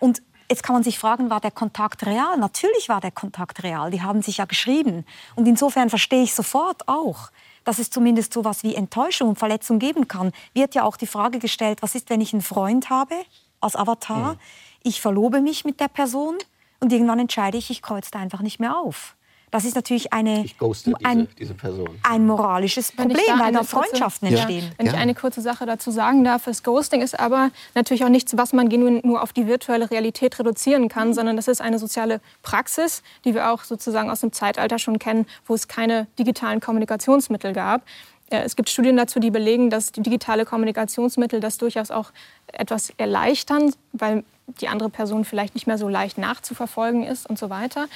und Jetzt kann man sich fragen, war der Kontakt real? Natürlich war der Kontakt real. Die haben sich ja geschrieben. Und insofern verstehe ich sofort auch, dass es zumindest so etwas wie Enttäuschung und Verletzung geben kann. Wird ja auch die Frage gestellt, was ist, wenn ich einen Freund habe als Avatar? Mhm. Ich verlobe mich mit der Person und irgendwann entscheide ich, ich kreuze da einfach nicht mehr auf. Das ist natürlich eine,
ich ghoste
ein,
diese, diese Person.
ein moralisches Problem, da weil da Freundschaften kurze, entstehen. Ja.
Wenn ich eine kurze Sache dazu sagen darf, das Ghosting ist aber natürlich auch nichts, was man nur auf die virtuelle Realität reduzieren kann, sondern das ist eine soziale Praxis, die wir auch sozusagen aus dem Zeitalter schon kennen, wo es keine digitalen Kommunikationsmittel gab. Es gibt Studien dazu, die belegen, dass die digitale Kommunikationsmittel das durchaus auch etwas erleichtern, weil die andere Person vielleicht nicht mehr so leicht nachzuverfolgen ist und so weiter.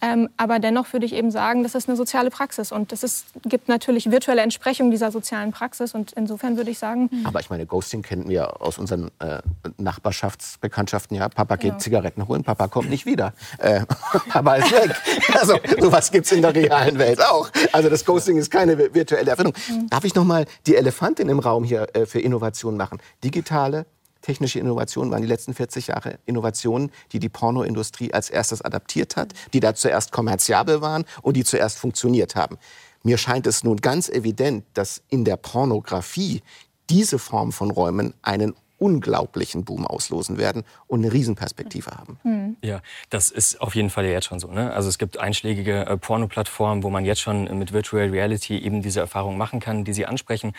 Ähm, aber dennoch würde ich eben sagen, das ist eine soziale Praxis und es gibt natürlich virtuelle Entsprechungen dieser sozialen Praxis und insofern würde ich sagen.
Hm. Aber ich meine, Ghosting kennen wir aus unseren äh, Nachbarschaftsbekanntschaften. Ja, Papa geht genau. Zigaretten holen, Papa kommt nicht wieder. Äh, (laughs) Papa ist weg. Also sowas gibt es in der realen Welt auch. Also das Ghosting ist keine virtuelle Erfindung. Mhm. Darf ich noch mal die Elefantin im Raum hier äh, für Innovation machen? Digitale technische Innovationen waren die letzten 40 Jahre Innovationen, die die Pornoindustrie als erstes adaptiert hat, die da zuerst kommerziabel waren und die zuerst funktioniert haben. Mir scheint es nun ganz evident, dass in der Pornografie diese Form von Räumen einen unglaublichen Boom auslosen werden und eine Riesenperspektive haben.
Mhm. Ja, das ist auf jeden Fall jetzt schon so. Ne? Also es gibt einschlägige äh, Porno-Plattformen, wo man jetzt schon mit Virtual Reality eben diese Erfahrung machen kann, die Sie ansprechen.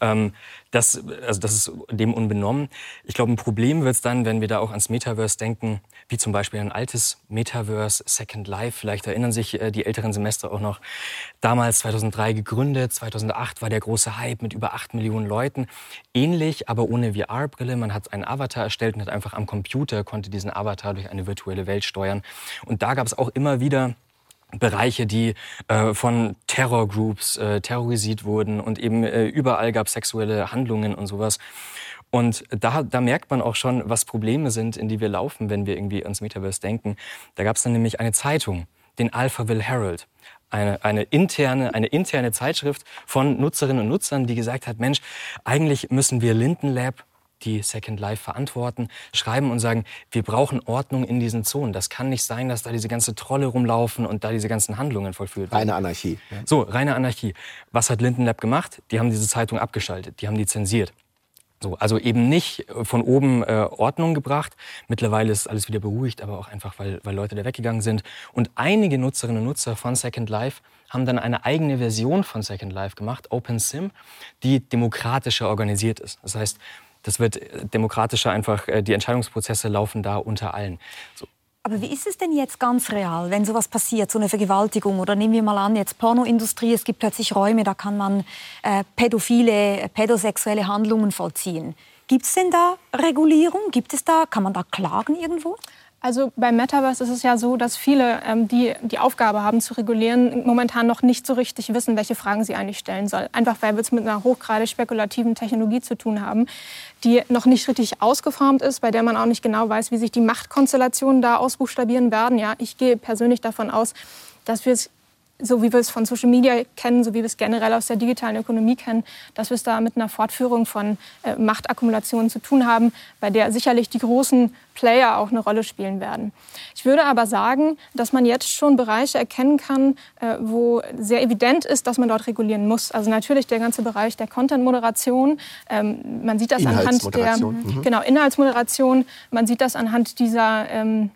Ähm, das, also das ist dem unbenommen. Ich glaube, ein Problem wird es dann, wenn wir da auch ans Metaverse denken, wie zum Beispiel ein altes Metaverse, Second Life. Vielleicht erinnern sich äh, die älteren Semester auch noch. Damals 2003 gegründet, 2008 war der große Hype mit über 8 Millionen Leuten. Ähnlich, aber ohne VR-Brille. Man hat einen Avatar erstellt und hat einfach am Computer, konnte diesen Avatar durch eine virtuelle Welt steuern. Und da gab es auch immer wieder Bereiche, die äh, von Terrorgroups äh, terrorisiert wurden und eben äh, überall gab sexuelle Handlungen und sowas. Und da, da merkt man auch schon, was Probleme sind, in die wir laufen, wenn wir irgendwie ans Metaverse denken. Da gab es dann nämlich eine Zeitung, den Alphaville Herald. Eine, eine, interne, eine interne Zeitschrift von Nutzerinnen und Nutzern, die gesagt hat, Mensch, eigentlich müssen wir Linden Lab die Second Life verantworten, schreiben und sagen, wir brauchen Ordnung in diesen Zonen. Das kann nicht sein, dass da diese ganze Trolle rumlaufen und da diese ganzen Handlungen vollführt
werden. Reine Anarchie.
Ja. So, reine Anarchie. Was hat Linden Lab gemacht? Die haben diese Zeitung abgeschaltet, die haben die zensiert. So, also eben nicht von oben äh, Ordnung gebracht. Mittlerweile ist alles wieder beruhigt, aber auch einfach, weil, weil Leute da weggegangen sind. Und einige Nutzerinnen und Nutzer von Second Life haben dann eine eigene Version von Second Life gemacht, OpenSim, die demokratischer organisiert ist. Das heißt, das wird äh, demokratischer einfach, äh, die Entscheidungsprozesse laufen da unter allen. So.
Aber wie ist es denn jetzt ganz real, wenn sowas passiert, so eine Vergewaltigung? Oder nehmen wir mal an, jetzt Pornoindustrie, es gibt plötzlich Räume, da kann man äh, pädophile, pädosexuelle Handlungen vollziehen. Gibt es denn da Regulierung? Gibt es da, kann man da klagen irgendwo?
Also beim Metaverse ist es ja so, dass viele, ähm, die die Aufgabe haben zu regulieren, momentan noch nicht so richtig wissen, welche Fragen sie eigentlich stellen soll. Einfach weil wir es mit einer hochgradig spekulativen Technologie zu tun haben, die noch nicht richtig ausgeformt ist, bei der man auch nicht genau weiß, wie sich die Machtkonstellationen da ausbuchstabieren werden. Ja, ich gehe persönlich davon aus, dass wir es so wie wir es von Social Media kennen, so wie wir es generell aus der digitalen Ökonomie kennen, dass wir es da mit einer Fortführung von äh, Machtakkumulationen zu tun haben, bei der sicherlich die großen Player auch eine Rolle spielen werden. Ich würde aber sagen, dass man jetzt schon Bereiche erkennen kann, äh, wo sehr evident ist, dass man dort regulieren muss. Also natürlich der ganze Bereich der Content-Moderation. Ähm, man sieht das anhand der mhm. genau Inhaltsmoderation. Man sieht das anhand dieser ähm,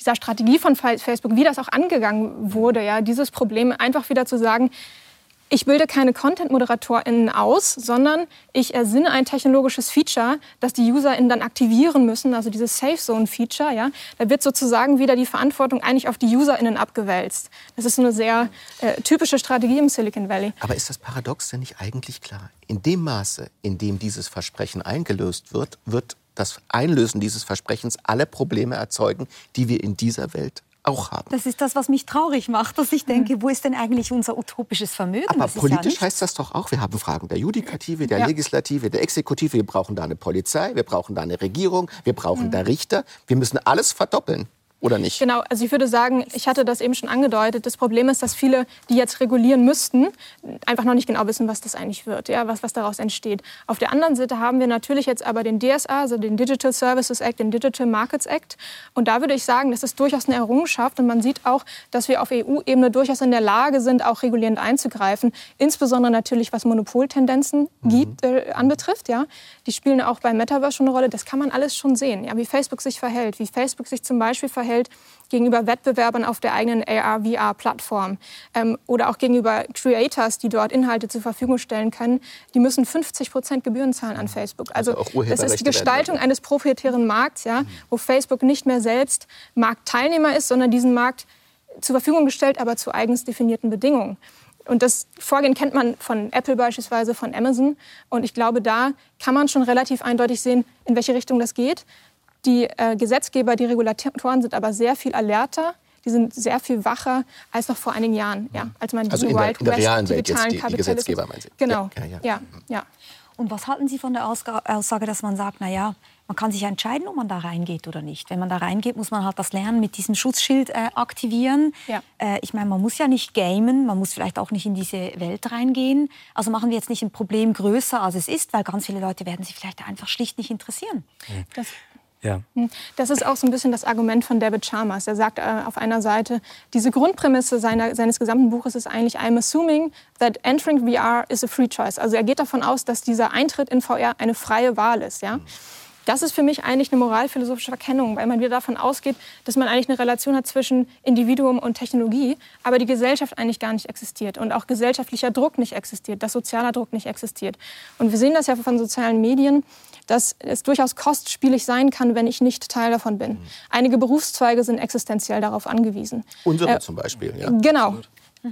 dieser Strategie von Facebook, wie das auch angegangen wurde, ja, dieses Problem einfach wieder zu sagen, ich bilde keine Content-ModeratorInnen aus, sondern ich ersinne ein technologisches Feature, das die UserInnen dann aktivieren müssen, also dieses Safe Zone-Feature. Ja? Da wird sozusagen wieder die Verantwortung eigentlich auf die UserInnen abgewälzt. Das ist eine sehr äh, typische Strategie im Silicon Valley.
Aber ist das Paradox denn nicht eigentlich klar? In dem Maße, in dem dieses Versprechen eingelöst wird, wird das Einlösen dieses Versprechens alle Probleme erzeugen, die wir in dieser Welt auch haben.
Das ist das, was mich traurig macht, dass ich denke, wo ist denn eigentlich unser utopisches Vermögen?
Aber politisch ja heißt das doch auch, wir haben Fragen der Judikative, der ja. Legislative, der Exekutive. Wir brauchen da eine Polizei, wir brauchen da eine Regierung, wir brauchen mhm. da Richter. Wir müssen alles verdoppeln oder nicht?
Genau, also ich würde sagen, ich hatte das eben schon angedeutet. Das Problem ist, dass viele, die jetzt regulieren müssten, einfach noch nicht genau wissen, was das eigentlich wird, ja, was, was daraus entsteht. Auf der anderen Seite haben wir natürlich jetzt aber den DSA, also den Digital Services Act, den Digital Markets Act. Und da würde ich sagen, das ist durchaus eine Errungenschaft. Und man sieht auch, dass wir auf EU-Ebene durchaus in der Lage sind, auch regulierend einzugreifen. Insbesondere natürlich, was Monopoltendenzen mhm. gibt, äh, anbetrifft. Ja. Die spielen auch beim Metaverse schon eine Rolle. Das kann man alles schon sehen, ja, wie Facebook sich verhält, wie Facebook sich zum Beispiel verhält verhält gegenüber Wettbewerbern auf der eigenen AR-VR-Plattform ähm, oder auch gegenüber Creators, die dort Inhalte zur Verfügung stellen können, die müssen 50 Prozent Gebühren zahlen an Facebook. Also, also das ist die Gestaltung eines proprietären Markts, ja, wo Facebook nicht mehr selbst Marktteilnehmer ist, sondern diesen Markt zur Verfügung gestellt, aber zu eigens definierten Bedingungen. Und das Vorgehen kennt man von Apple beispielsweise, von Amazon. Und ich glaube, da kann man schon relativ eindeutig sehen, in welche Richtung das geht. Die äh, Gesetzgeber, die Regulatoren sind aber sehr viel alerter. Die sind sehr viel wacher als noch vor einigen Jahren, ja, als man
also in der, in der realen Welt jetzt die, die Gesetzgeber meinen Sie?
Genau, ja, ja, ja. ja.
Und was halten Sie von der Aussage, dass man sagt, na ja, man kann sich entscheiden, ob man da reingeht oder nicht. Wenn man da reingeht, muss man halt das Lernen mit diesem Schutzschild äh, aktivieren. Ja. Äh, ich meine, man muss ja nicht gamen, man muss vielleicht auch nicht in diese Welt reingehen. Also machen wir jetzt nicht ein Problem größer, als es ist, weil ganz viele Leute werden sich vielleicht einfach schlicht nicht interessieren.
Das ja. Hm. Das ist auch so ein bisschen das Argument von David Chalmers. Er sagt äh, auf einer Seite, diese Grundprämisse seiner, seines gesamten Buches ist eigentlich, I'm assuming that entering VR is a free choice. Also er geht davon aus, dass dieser Eintritt in VR eine freie Wahl ist. Ja? Mhm. Das ist für mich eigentlich eine moralphilosophische Verkennung, weil man wieder davon ausgeht, dass man eigentlich eine Relation hat zwischen Individuum und Technologie, aber die Gesellschaft eigentlich gar nicht existiert und auch gesellschaftlicher Druck nicht existiert, dass sozialer Druck nicht existiert. Und wir sehen das ja von sozialen Medien, dass es durchaus kostspielig sein kann, wenn ich nicht Teil davon bin. Einige Berufszweige sind existenziell darauf angewiesen.
Unsere äh, zum Beispiel, ja.
Genau.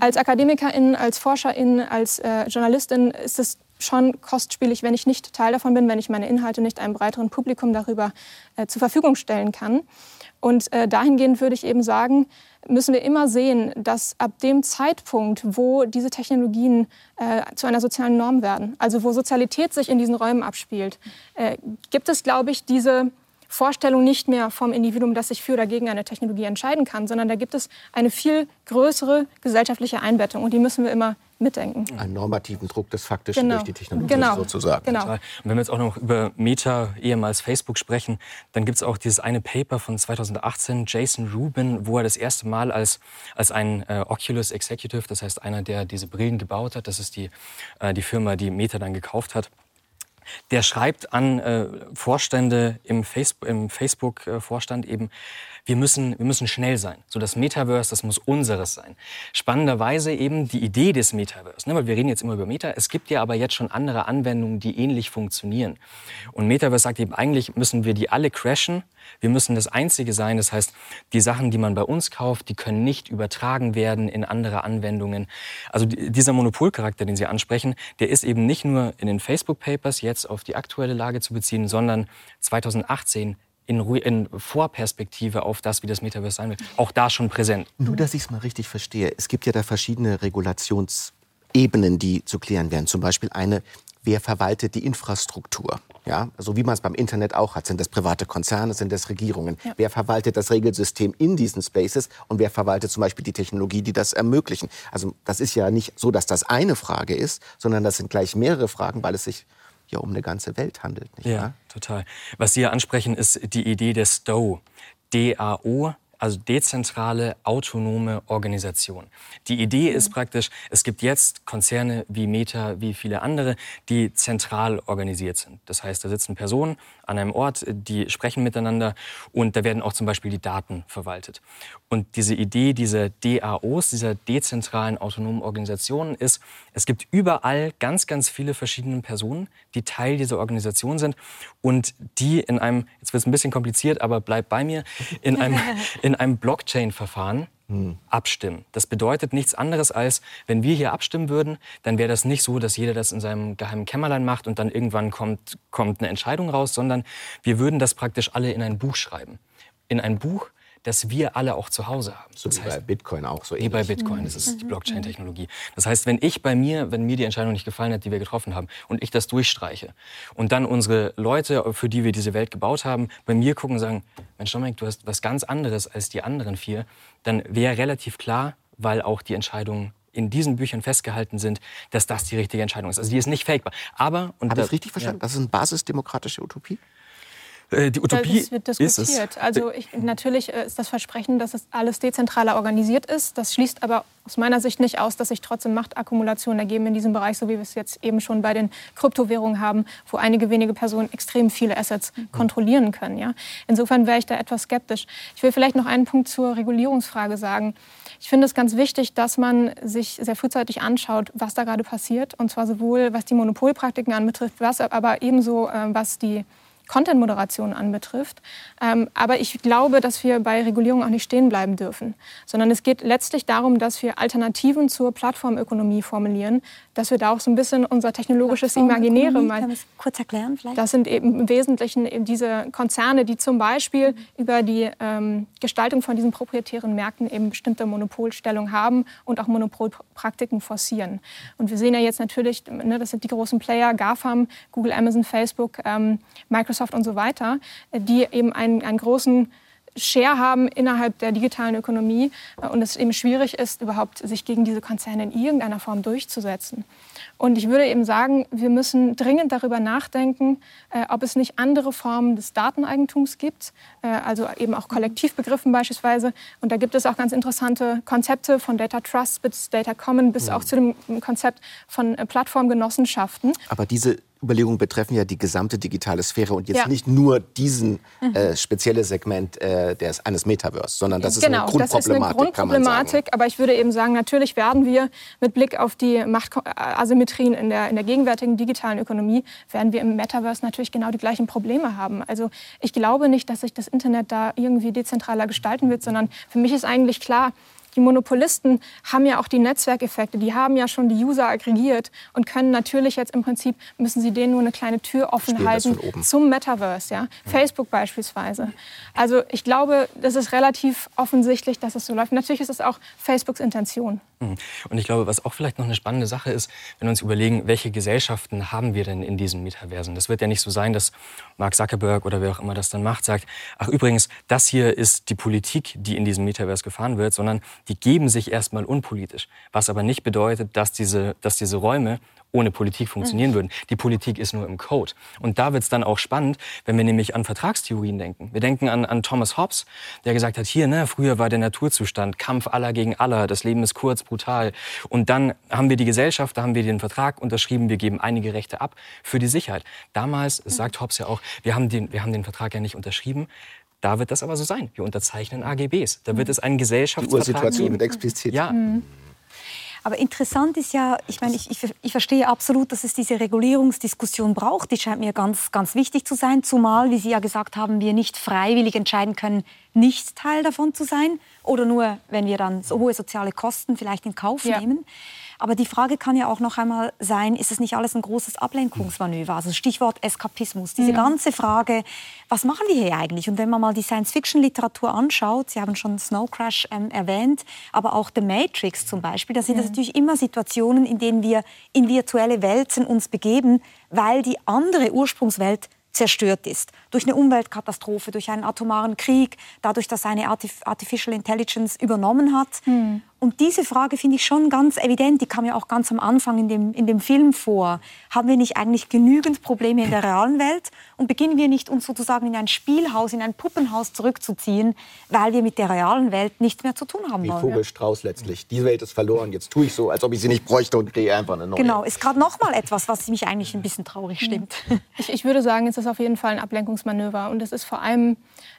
Als Akademikerin, als Forscherin, als äh, Journalistin ist es schon kostspielig, wenn ich nicht Teil davon bin, wenn ich meine Inhalte nicht einem breiteren Publikum darüber äh, zur Verfügung stellen kann. Und äh, dahingehend würde ich eben sagen, müssen wir immer sehen, dass ab dem Zeitpunkt, wo diese Technologien äh, zu einer sozialen Norm werden, also wo Sozialität sich in diesen Räumen abspielt, äh, gibt es, glaube ich, diese Vorstellung nicht mehr vom Individuum, das sich für oder gegen eine Technologie entscheiden kann, sondern da gibt es eine viel größere gesellschaftliche Einbettung und die müssen wir immer mitdenken.
Einen normativen Druck des Faktischen
genau.
durch die Technologie genau. sozusagen.
Genau. Und wenn wir jetzt auch noch über Meta, ehemals Facebook, sprechen, dann gibt es auch dieses eine Paper von 2018, Jason Rubin, wo er das erste Mal als, als ein äh, Oculus Executive, das heißt einer, der diese Brillen gebaut hat, das ist die, äh, die Firma, die Meta dann gekauft hat, der schreibt an äh, Vorstände im, Facebook, im Facebook-Vorstand eben, wir müssen, wir müssen schnell sein. So das Metaverse, das muss unseres sein. Spannenderweise eben die Idee des Metaverse, ne, weil wir reden jetzt immer über Meta. Es gibt ja aber jetzt schon andere Anwendungen, die ähnlich funktionieren. Und Metaverse sagt eben, eigentlich müssen wir die alle crashen. Wir müssen das Einzige sein. Das heißt, die Sachen, die man bei uns kauft, die können nicht übertragen werden in andere Anwendungen. Also dieser Monopolcharakter, den Sie ansprechen, der ist eben nicht nur in den Facebook Papers jetzt auf die aktuelle Lage zu beziehen, sondern 2018 in, in, Vorperspektive auf das, wie das Metaverse sein wird, auch da schon präsent.
Nur, dass ich es mal richtig verstehe. Es gibt ja da verschiedene Regulationsebenen, die zu klären werden. Zum Beispiel eine, wer verwaltet die Infrastruktur? Ja, also wie man es beim Internet auch hat. Sind das private Konzerne, sind das Regierungen? Ja. Wer verwaltet das Regelsystem in diesen Spaces und wer verwaltet zum Beispiel die Technologie, die das ermöglichen? Also das ist ja nicht so, dass das eine Frage ist, sondern das sind gleich mehrere Fragen, weil es sich ja um eine ganze Welt handelt. Nicht
ja, wahr? total. Was Sie hier ansprechen, ist die Idee des DAO. DAO, also dezentrale, autonome Organisation. Die Idee ist mhm. praktisch, es gibt jetzt Konzerne wie Meta, wie viele andere, die zentral organisiert sind. Das heißt, da sitzen Personen an einem Ort, die sprechen miteinander und da werden auch zum Beispiel die Daten verwaltet. Und diese Idee dieser DAOs, dieser dezentralen autonomen Organisationen ist, es gibt überall ganz, ganz viele verschiedene Personen, die Teil dieser Organisation sind und die in einem, jetzt wird es ein bisschen kompliziert, aber bleibt bei mir, in einem, (laughs) in einem Blockchain-Verfahren hm. abstimmen. Das bedeutet nichts anderes als, wenn wir hier abstimmen würden, dann wäre das nicht so, dass jeder das in seinem geheimen Kämmerlein macht und dann irgendwann kommt, kommt eine Entscheidung raus, sondern wir würden das praktisch alle in ein Buch schreiben. In ein Buch, das wir alle auch zu Hause haben.
So
das
wie heißt, bei Bitcoin auch so
ähnlich. Wie bei Bitcoin, das ist die mhm. Blockchain-Technologie. Das heißt, wenn ich bei mir, wenn mir die Entscheidung nicht gefallen hat, die wir getroffen haben, und ich das durchstreiche, und dann unsere Leute, für die wir diese Welt gebaut haben, bei mir gucken und sagen, Mensch Dominik, du hast was ganz anderes als die anderen vier, dann wäre relativ klar, weil auch die Entscheidungen in diesen Büchern festgehalten sind, dass das die richtige Entscheidung ist. Also die ist nicht fakebar. Aber
und Habe ich richtig verstanden? Ja. Das ist eine basisdemokratische Utopie?
Äh, die Utopie
das wird diskutiert.
ist es.
Also ich, natürlich äh, ist das Versprechen, dass es alles dezentraler organisiert ist. Das schließt aber aus meiner Sicht nicht aus, dass sich trotzdem Machtakkumulationen ergeben in diesem Bereich, so wie wir es jetzt eben schon bei den Kryptowährungen haben, wo einige wenige Personen extrem viele Assets mhm. kontrollieren können. Ja? Insofern wäre ich da etwas skeptisch. Ich will vielleicht noch einen Punkt zur Regulierungsfrage sagen. Ich finde es ganz wichtig, dass man sich sehr frühzeitig anschaut, was da gerade passiert. Und zwar sowohl was die Monopolpraktiken anbetrifft, was aber ebenso äh, was die Content-Moderation anbetrifft. Ähm, aber ich glaube, dass wir bei Regulierung auch nicht stehen bleiben dürfen, sondern es geht letztlich darum, dass wir Alternativen zur Plattformökonomie formulieren, dass wir da auch so ein bisschen unser technologisches Imaginäre mal
kurz erklären vielleicht.
Das sind eben im Wesentlichen eben diese Konzerne, die zum Beispiel mhm. über die ähm, Gestaltung von diesen proprietären Märkten eben bestimmte Monopolstellung haben und auch Monopolpraktiken forcieren. Und wir sehen ja jetzt natürlich, ne, das sind die großen Player, GAFAM, Google, Amazon, Facebook, ähm, Microsoft Microsoft und so weiter, die eben einen, einen großen Share haben innerhalb der digitalen Ökonomie und es eben schwierig ist, überhaupt sich gegen diese Konzerne in irgendeiner Form durchzusetzen. Und ich würde eben sagen, wir müssen dringend darüber nachdenken, äh, ob es nicht andere Formen des Dateneigentums gibt, äh, also eben auch Kollektivbegriffen beispielsweise. Und da gibt es auch ganz interessante Konzepte von Data Trust bis Data Common bis ja. auch zu dem Konzept von äh, Plattformgenossenschaften.
Aber diese Überlegungen betreffen ja die gesamte digitale Sphäre und jetzt ja. nicht nur diesen mhm. äh, spezielle Segment äh, des, eines Metaverse, sondern das ist
genau,
eine Grundproblematik.
Das ist eine Grundproblematik, aber ich würde eben sagen, natürlich werden wir mit Blick auf die Machtasymmetrien in der, in der gegenwärtigen digitalen Ökonomie, werden wir im Metaverse natürlich genau die gleichen Probleme haben. Also ich glaube nicht, dass sich das Internet da irgendwie dezentraler gestalten wird, sondern für mich ist eigentlich klar, die Monopolisten haben ja auch die Netzwerkeffekte, die haben ja schon die User aggregiert und können natürlich jetzt im Prinzip, müssen sie denen nur eine kleine Tür offen halten zum Metaverse, ja? ja? Facebook beispielsweise. Also ich glaube, das ist relativ offensichtlich, dass es so läuft. Natürlich ist es auch Facebooks Intention.
Mhm. Und ich glaube, was auch vielleicht noch eine spannende Sache ist, wenn wir uns überlegen, welche Gesellschaften haben wir denn in diesen Metaversen? Das wird ja nicht so sein, dass Mark Zuckerberg oder wer auch immer das dann macht, sagt, ach übrigens, das hier ist die Politik, die in diesem Metaverse gefahren wird, sondern die geben sich erstmal unpolitisch. Was aber nicht bedeutet, dass diese, dass diese Räume ohne Politik funktionieren mhm. würden. Die Politik ist nur im Code. Und da wird es dann auch spannend, wenn wir nämlich an Vertragstheorien denken. Wir denken an, an Thomas Hobbes, der gesagt hat, hier, ne, früher war der Naturzustand, Kampf aller gegen aller, das Leben ist kurz, brutal. Und dann haben wir die Gesellschaft, da haben wir den Vertrag unterschrieben, wir geben einige Rechte ab für die Sicherheit. Damals, mhm. sagt Hobbes ja auch, wir haben den, wir haben den Vertrag ja nicht unterschrieben, da wird das aber so sein. Wir unterzeichnen AGBs. Da wird mhm. es einen Gesellschaftsvertrag
Die Ursituation wird explizit.
Ja. Mhm.
Aber interessant ist ja, ich meine, ich, ich, ich, verstehe absolut, dass es diese Regulierungsdiskussion braucht. Die scheint mir ganz, ganz wichtig zu sein, zumal, wie Sie ja gesagt haben, wir nicht freiwillig entscheiden können, nicht Teil davon zu sein oder nur, wenn wir dann so hohe soziale Kosten vielleicht in Kauf ja. nehmen. Aber die Frage kann ja auch noch einmal sein, ist es nicht alles ein großes Ablenkungsmanöver? Also Stichwort Eskapismus. Diese mhm. ganze Frage, was machen wir hier eigentlich? Und wenn man mal die Science-Fiction-Literatur anschaut, Sie haben schon Snow Crash ähm, erwähnt, aber auch The Matrix zum Beispiel, da sind das natürlich immer Situationen, in denen wir in virtuelle Welten uns begeben, weil die andere Ursprungswelt zerstört ist. Durch eine Umweltkatastrophe, durch einen atomaren Krieg, dadurch, dass eine Artificial Intelligence übernommen hat. Mhm. Und diese Frage finde ich schon ganz evident, die kam ja auch ganz am Anfang in dem, in dem Film vor. Haben wir nicht eigentlich genügend Probleme in der realen Welt? Und beginnen wir nicht, uns sozusagen in ein Spielhaus, in ein Puppenhaus zurückzuziehen, weil wir mit der realen Welt nichts mehr zu tun haben
Wie
wollen?
Wie Vogelstrauß letztlich. Die Welt ist verloren, jetzt tue ich so, als ob ich sie nicht bräuchte und kriege einfach eine neue.
Genau, ist gerade noch mal etwas, was mich eigentlich ein bisschen traurig hm. stimmt.
Ich, ich würde sagen, es ist auf jeden Fall ein Ablenkungsmanöver. Und es ist vor allem,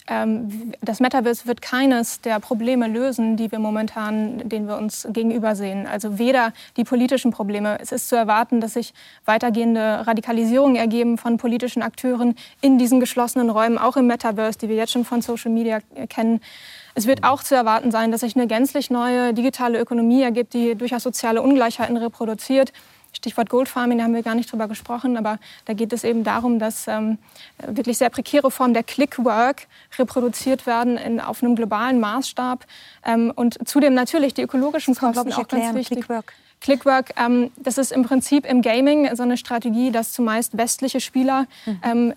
ähm, das Metaverse wird keines der Probleme lösen, die wir momentan denen wir uns gegenüber sehen. Also weder die politischen Probleme. Es ist zu erwarten, dass sich weitergehende Radikalisierungen ergeben von politischen Akteuren in diesen geschlossenen Räumen, auch im Metaverse, die wir jetzt schon von Social Media kennen. Es wird auch zu erwarten sein, dass sich eine gänzlich neue digitale Ökonomie ergibt, die durchaus soziale Ungleichheiten reproduziert. Stichwort Goldfarming, da haben wir gar nicht drüber gesprochen, aber da geht es eben darum, dass ähm, wirklich sehr prekäre Formen der Clickwork reproduziert werden in, auf einem globalen Maßstab ähm, und zudem natürlich die ökologischen Kosten auch ganz wichtig. Clickwork. Clickwork, ähm, das ist im Prinzip im Gaming so eine Strategie, dass zumeist westliche Spieler, mhm. ähm,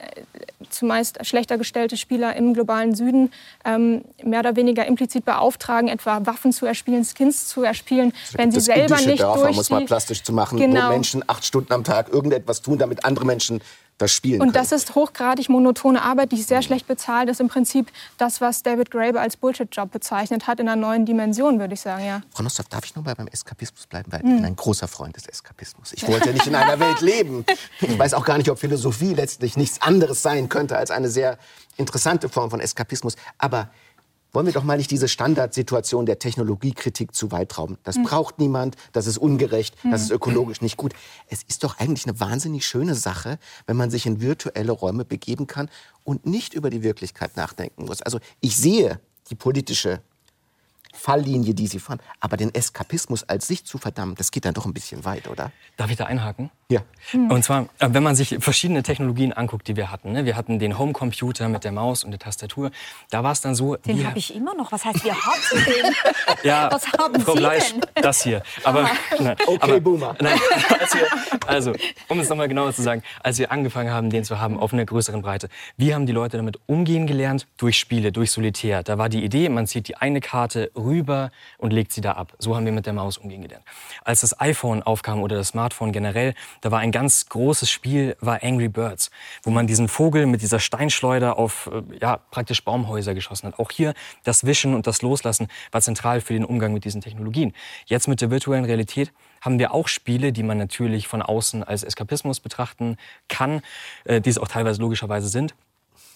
zumeist schlechter gestellte Spieler im globalen Süden ähm, mehr oder weniger implizit beauftragen, etwa Waffen zu erspielen, Skins zu erspielen,
also
wenn sie selber nicht
Dörfer,
durch
muss man plastisch zu machen,
genau.
wo Menschen acht Stunden am Tag irgendetwas tun, damit andere Menschen das spielen
Und
können.
das ist hochgradig monotone Arbeit, die sehr schlecht bezahlt ist. Im Prinzip das, was David Graeber als Bullshit-Job bezeichnet hat, in einer neuen Dimension, würde ich sagen, ja.
Frau Nostroff, darf ich noch mal beim Eskapismus bleiben? Weil ich bin ein großer Freund des Eskapismus. Ich wollte nicht in einer Welt (laughs) leben. Ich weiß auch gar nicht, ob Philosophie letztlich nichts anderes sein könnte als eine sehr interessante Form von Eskapismus. Aber wollen wir doch mal nicht diese Standardsituation der Technologiekritik zu weit rauben. Das braucht niemand, das ist ungerecht, das ist ökologisch nicht gut. Es ist doch eigentlich eine wahnsinnig schöne Sache, wenn man sich in virtuelle Räume begeben kann und nicht über die Wirklichkeit nachdenken muss. Also ich sehe die politische Falllinie, die Sie fahren. Aber den Eskapismus als sich zu verdammen, das geht dann doch ein bisschen weit, oder?
Darf ich da einhaken?
Ja.
Und zwar, äh, wenn man sich verschiedene Technologien anguckt, die wir hatten. Ne? Wir hatten den Homecomputer mit der Maus und der Tastatur. Da war es dann so.
Den
wir-
habe ich immer noch. Was heißt, wir haben den? (laughs)
Ja,
Was haben
Frau
Sie
Fleisch,
denn?
das hier. Aber, (laughs) nein,
Okay,
aber,
Boomer. (laughs)
Nein, als wir, also, um es nochmal genauer zu sagen, als wir angefangen haben, den zu haben auf einer größeren Breite, wie haben die Leute damit umgehen gelernt? Durch Spiele, durch Solitär. Da war die Idee, man zieht die eine Karte rüber und legt sie da ab. So haben wir mit der Maus umgehen gelernt. Als das iPhone aufkam oder das Smartphone generell, da war ein ganz großes Spiel, war Angry Birds, wo man diesen Vogel mit dieser Steinschleuder auf äh, ja, praktisch Baumhäuser geschossen hat. Auch hier das Wischen und das Loslassen war zentral für den Umgang mit diesen Technologien. Jetzt mit der virtuellen Realität haben wir auch Spiele, die man natürlich von außen als Eskapismus betrachten kann, äh, die es auch teilweise logischerweise sind.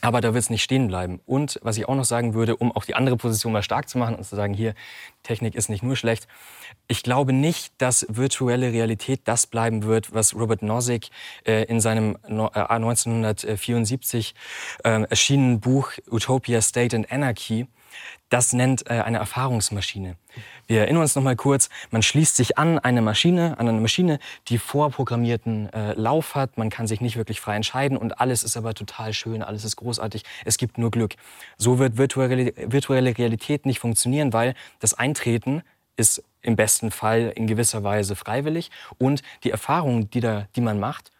Aber da wird es nicht stehen bleiben. Und was ich auch noch sagen würde, um auch die andere Position mal stark zu machen und zu sagen, hier, Technik ist nicht nur schlecht. Ich glaube nicht, dass virtuelle Realität das bleiben wird, was Robert Nozick äh, in seinem no, äh, 1974 äh, erschienenen Buch Utopia, State and Anarchy das nennt äh, eine Erfahrungsmaschine. Wir erinnern uns noch mal kurz, man schließt sich an eine Maschine, an eine Maschine, die vorprogrammierten äh, Lauf hat, man kann sich nicht wirklich frei entscheiden und alles ist aber total schön, alles ist großartig, es gibt nur Glück. So wird virtuelle, virtuelle Realität nicht funktionieren, weil das Eintreten ist im besten Fall in gewisser Weise freiwillig und die Erfahrungen, die, da, die man macht,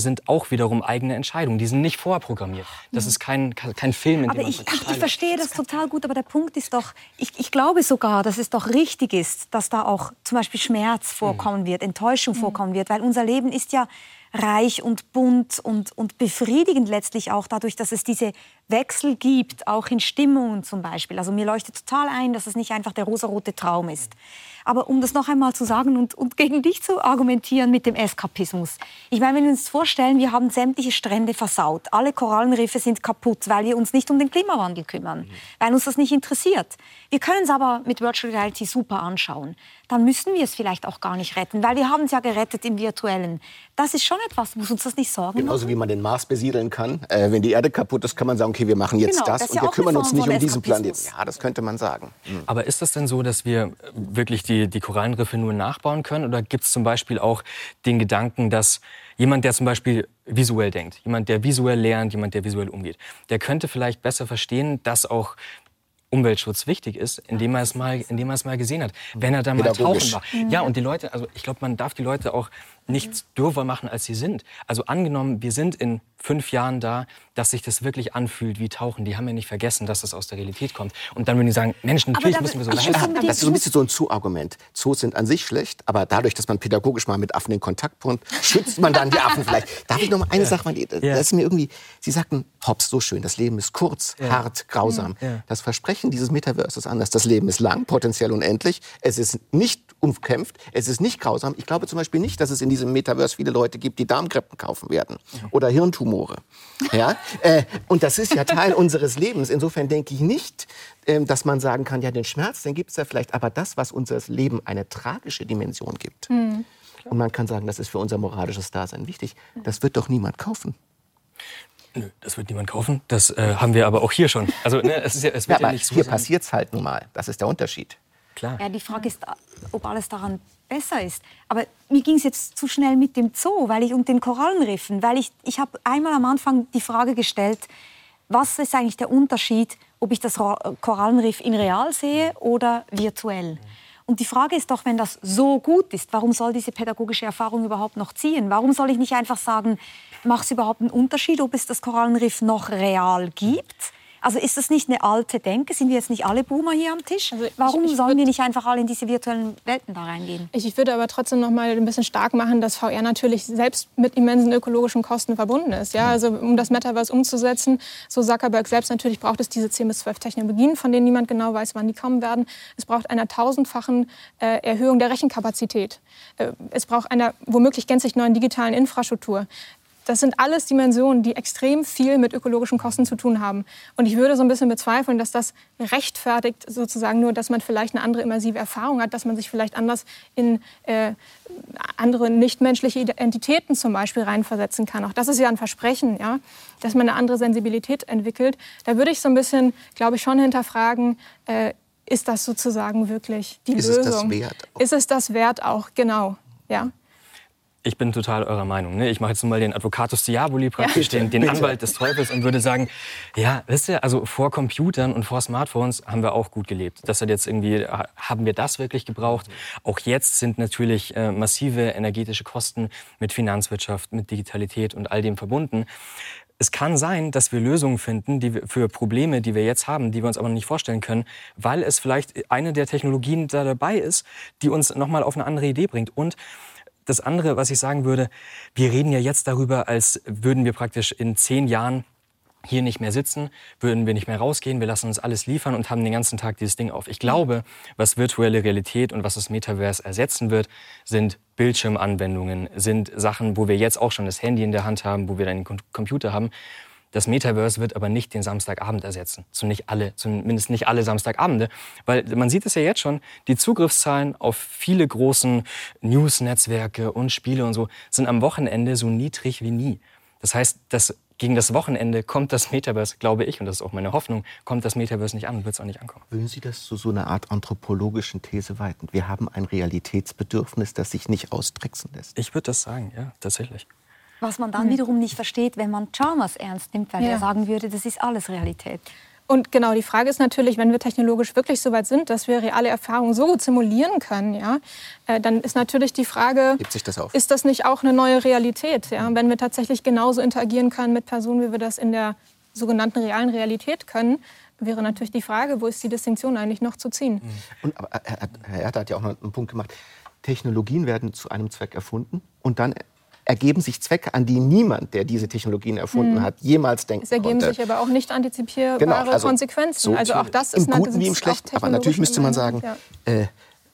sind auch wiederum eigene Entscheidungen. Die sind nicht vorprogrammiert. Das ist kein, kein Film, in dem
Aber
man
ich,
praktisch
ich verstehe das total gut, aber der Punkt ist doch, ich, ich glaube sogar, dass es doch richtig ist, dass da auch zum Beispiel Schmerz vorkommen wird, Enttäuschung vorkommen wird, weil unser Leben ist ja reich und bunt und, und befriedigend letztlich auch dadurch, dass es diese Wechsel gibt, auch in Stimmungen zum Beispiel. Also mir leuchtet total ein, dass es nicht einfach der rosarote Traum ist. Aber um das noch einmal zu sagen und, und gegen dich zu argumentieren mit dem Eskapismus. Ich meine, wenn wir uns vorstellen, wir haben sämtliche Strände versaut. Alle Korallenriffe sind kaputt, weil wir uns nicht um den Klimawandel kümmern, weil uns das nicht interessiert. Wir können es aber mit Virtual Reality super anschauen. Dann müssen wir es vielleicht auch gar nicht retten, weil wir haben es ja gerettet im Virtuellen. Das ist schon etwas, muss uns das nicht sorgen
Genauso wie man den Mars besiedeln kann. Äh, wenn die Erde kaputt ist, kann man sagen, okay, wir machen jetzt
Genau,
das,
das
und
ja
wir kümmern uns nicht um diesen Planeten. Ja, das könnte man sagen. Hm.
Aber ist das denn so, dass wir wirklich die, die Korallenriffe nur nachbauen können? Oder gibt es zum Beispiel auch den Gedanken, dass jemand, der zum Beispiel visuell denkt, jemand, der visuell lernt, jemand, der visuell umgeht, der könnte vielleicht besser verstehen, dass auch Umweltschutz wichtig ist, indem er es mal, indem er es mal gesehen hat, wenn er da mal tauchen war. Ja, und die Leute, also ich glaube, man darf die Leute auch nicht dürfer machen, als sie sind. Also angenommen, wir sind in fünf Jahren da, dass sich das wirklich anfühlt wie Tauchen. Die haben ja nicht vergessen, dass das aus der Realität kommt. Und dann würden die sagen, Mensch, natürlich
da-
müssen wir so
ich
Ja,
unbedingt-
das ist so ein bisschen so ein Zoo-Argument. Zoos sind an sich schlecht, aber dadurch, dass man pädagogisch mal mit Affen in Kontakt kommt, schützt man dann die Affen vielleicht. Darf ich noch mal eine Sache, weil das
Ja.
ist mir irgendwie, Sie sagten, Hobbes, so schön, das Leben ist kurz, hart, grausam.
Ja.
Das Versprechen dieses Metaverse ist anders. Das Leben ist lang, potenziell unendlich. Es ist nicht umkämpft, es ist nicht grausam. Ich glaube zum Beispiel nicht, dass es in diesem Metaverse viele Leute gibt, die Darmkrebsen kaufen werden oder Hirntumore. Ja? Äh, und das ist ja Teil (laughs) unseres Lebens. Insofern denke ich nicht, ähm, dass man sagen kann, ja, den Schmerz, den gibt es ja vielleicht, aber das, was unseres Leben eine tragische Dimension gibt. Und man kann sagen, das ist für unser moralisches Dasein wichtig. Das wird doch niemand kaufen.
Nö, das wird niemand kaufen. Das äh, haben wir aber auch hier schon. Also ne, es, ist ja, es (laughs)
Ja,
wird ja,
aber
nicht so
hier passiert es halt nun mal. Das ist der Unterschied.
Klar.
Ja, die Frage ist, ob alles daran besser ist. Aber mir ging es jetzt zu schnell mit dem Zoo weil ich, und den Korallenriffen, weil ich, ich habe einmal am Anfang die Frage gestellt, was ist eigentlich der Unterschied, ob ich das Ro- Korallenriff in real sehe oder virtuell? Und die Frage ist doch, wenn das so gut ist, warum soll diese pädagogische Erfahrung überhaupt noch ziehen? Warum soll ich nicht einfach sagen, macht es überhaupt einen Unterschied, ob es das Korallenriff noch real gibt? Also ist das nicht eine alte Denke? Sind wir jetzt nicht alle Boomer hier am Tisch? Also Warum ich, ich sollen wir nicht einfach alle in diese virtuellen Welten da reingehen?
Ich, ich würde aber trotzdem noch mal ein bisschen stark machen, dass VR natürlich selbst mit immensen ökologischen Kosten verbunden ist. Ja, also um das Metaverse umzusetzen, so Zuckerberg selbst natürlich braucht es diese 10 bis 12 Technologien, von denen niemand genau weiß, wann die kommen werden. Es braucht eine tausendfachen äh, Erhöhung der Rechenkapazität. Äh, es braucht eine womöglich gänzlich neuen digitalen Infrastruktur. Das sind alles Dimensionen, die extrem viel mit ökologischen Kosten zu tun haben. Und ich würde so ein bisschen bezweifeln, dass das rechtfertigt sozusagen nur, dass man vielleicht eine andere immersive Erfahrung hat, dass man sich vielleicht anders in äh, andere nichtmenschliche Entitäten zum Beispiel reinversetzen kann. Auch das ist ja ein Versprechen, ja, dass man eine andere Sensibilität entwickelt. Da würde ich so ein bisschen, glaube ich, schon hinterfragen, äh, ist das sozusagen wirklich die ist Lösung? Ist es das wert? Ist es das wert auch, genau. Ja
ich bin total eurer Meinung. Ne? Ich mache jetzt mal den Advocatus Diaboli praktisch, ja, den, den Anwalt des Teufels und würde sagen, ja, wisst ihr, also vor Computern und vor Smartphones haben wir auch gut gelebt. Das hat jetzt irgendwie, haben wir das wirklich gebraucht? Auch jetzt sind natürlich äh, massive energetische Kosten mit Finanzwirtschaft, mit Digitalität und all dem verbunden. Es kann sein, dass wir Lösungen finden die wir, für Probleme, die wir jetzt haben, die wir uns aber noch nicht vorstellen können, weil es vielleicht eine der Technologien da dabei ist, die uns nochmal auf eine andere Idee bringt. Und das andere, was ich sagen würde, wir reden ja jetzt darüber, als würden wir praktisch in zehn Jahren hier nicht mehr sitzen, würden wir nicht mehr rausgehen, wir lassen uns alles liefern und haben den ganzen Tag dieses Ding auf. Ich glaube, was virtuelle Realität und was das Metaverse ersetzen wird, sind Bildschirmanwendungen, sind Sachen, wo wir jetzt auch schon das Handy in der Hand haben, wo wir dann den Computer haben das Metaverse wird aber nicht den Samstagabend ersetzen. Nicht alle, zumindest nicht alle Samstagabende. Weil man sieht es ja jetzt schon, die Zugriffszahlen auf viele großen News-Netzwerke und Spiele und so sind am Wochenende so niedrig wie nie. Das heißt, dass gegen das Wochenende kommt das Metaverse, glaube ich, und das ist auch meine Hoffnung, kommt das Metaverse nicht an und wird es auch nicht ankommen.
Würden Sie das zu so einer Art anthropologischen These weiten? Wir haben ein Realitätsbedürfnis, das sich nicht austricksen lässt.
Ich würde das sagen, ja, tatsächlich.
Was man dann mhm. wiederum nicht versteht, wenn man Chalmers ernst nimmt, weil ja. er sagen würde, das ist alles Realität.
Und genau, die Frage ist natürlich, wenn wir technologisch wirklich so weit sind, dass wir reale Erfahrungen so gut simulieren können, ja, äh, dann ist natürlich die Frage,
das
ist das nicht auch eine neue Realität? Ja? Wenn wir tatsächlich genauso interagieren können mit Personen, wie wir das in der sogenannten realen Realität können, wäre natürlich die Frage, wo ist die Distinktion eigentlich noch zu ziehen? Mhm.
Und aber Herr, Herr Erd hat ja auch noch einen Punkt gemacht. Technologien werden zu einem Zweck erfunden und dann ergeben sich Zwecke, an die niemand, der diese Technologien erfunden hm. hat, jemals denken konnte.
Es ergeben
konnte.
sich aber auch nicht antizipierbare genau, also Konsequenzen.
So also auch das ist im Guten wie im Schlechten. Aber natürlich müsste man sagen, ja. äh,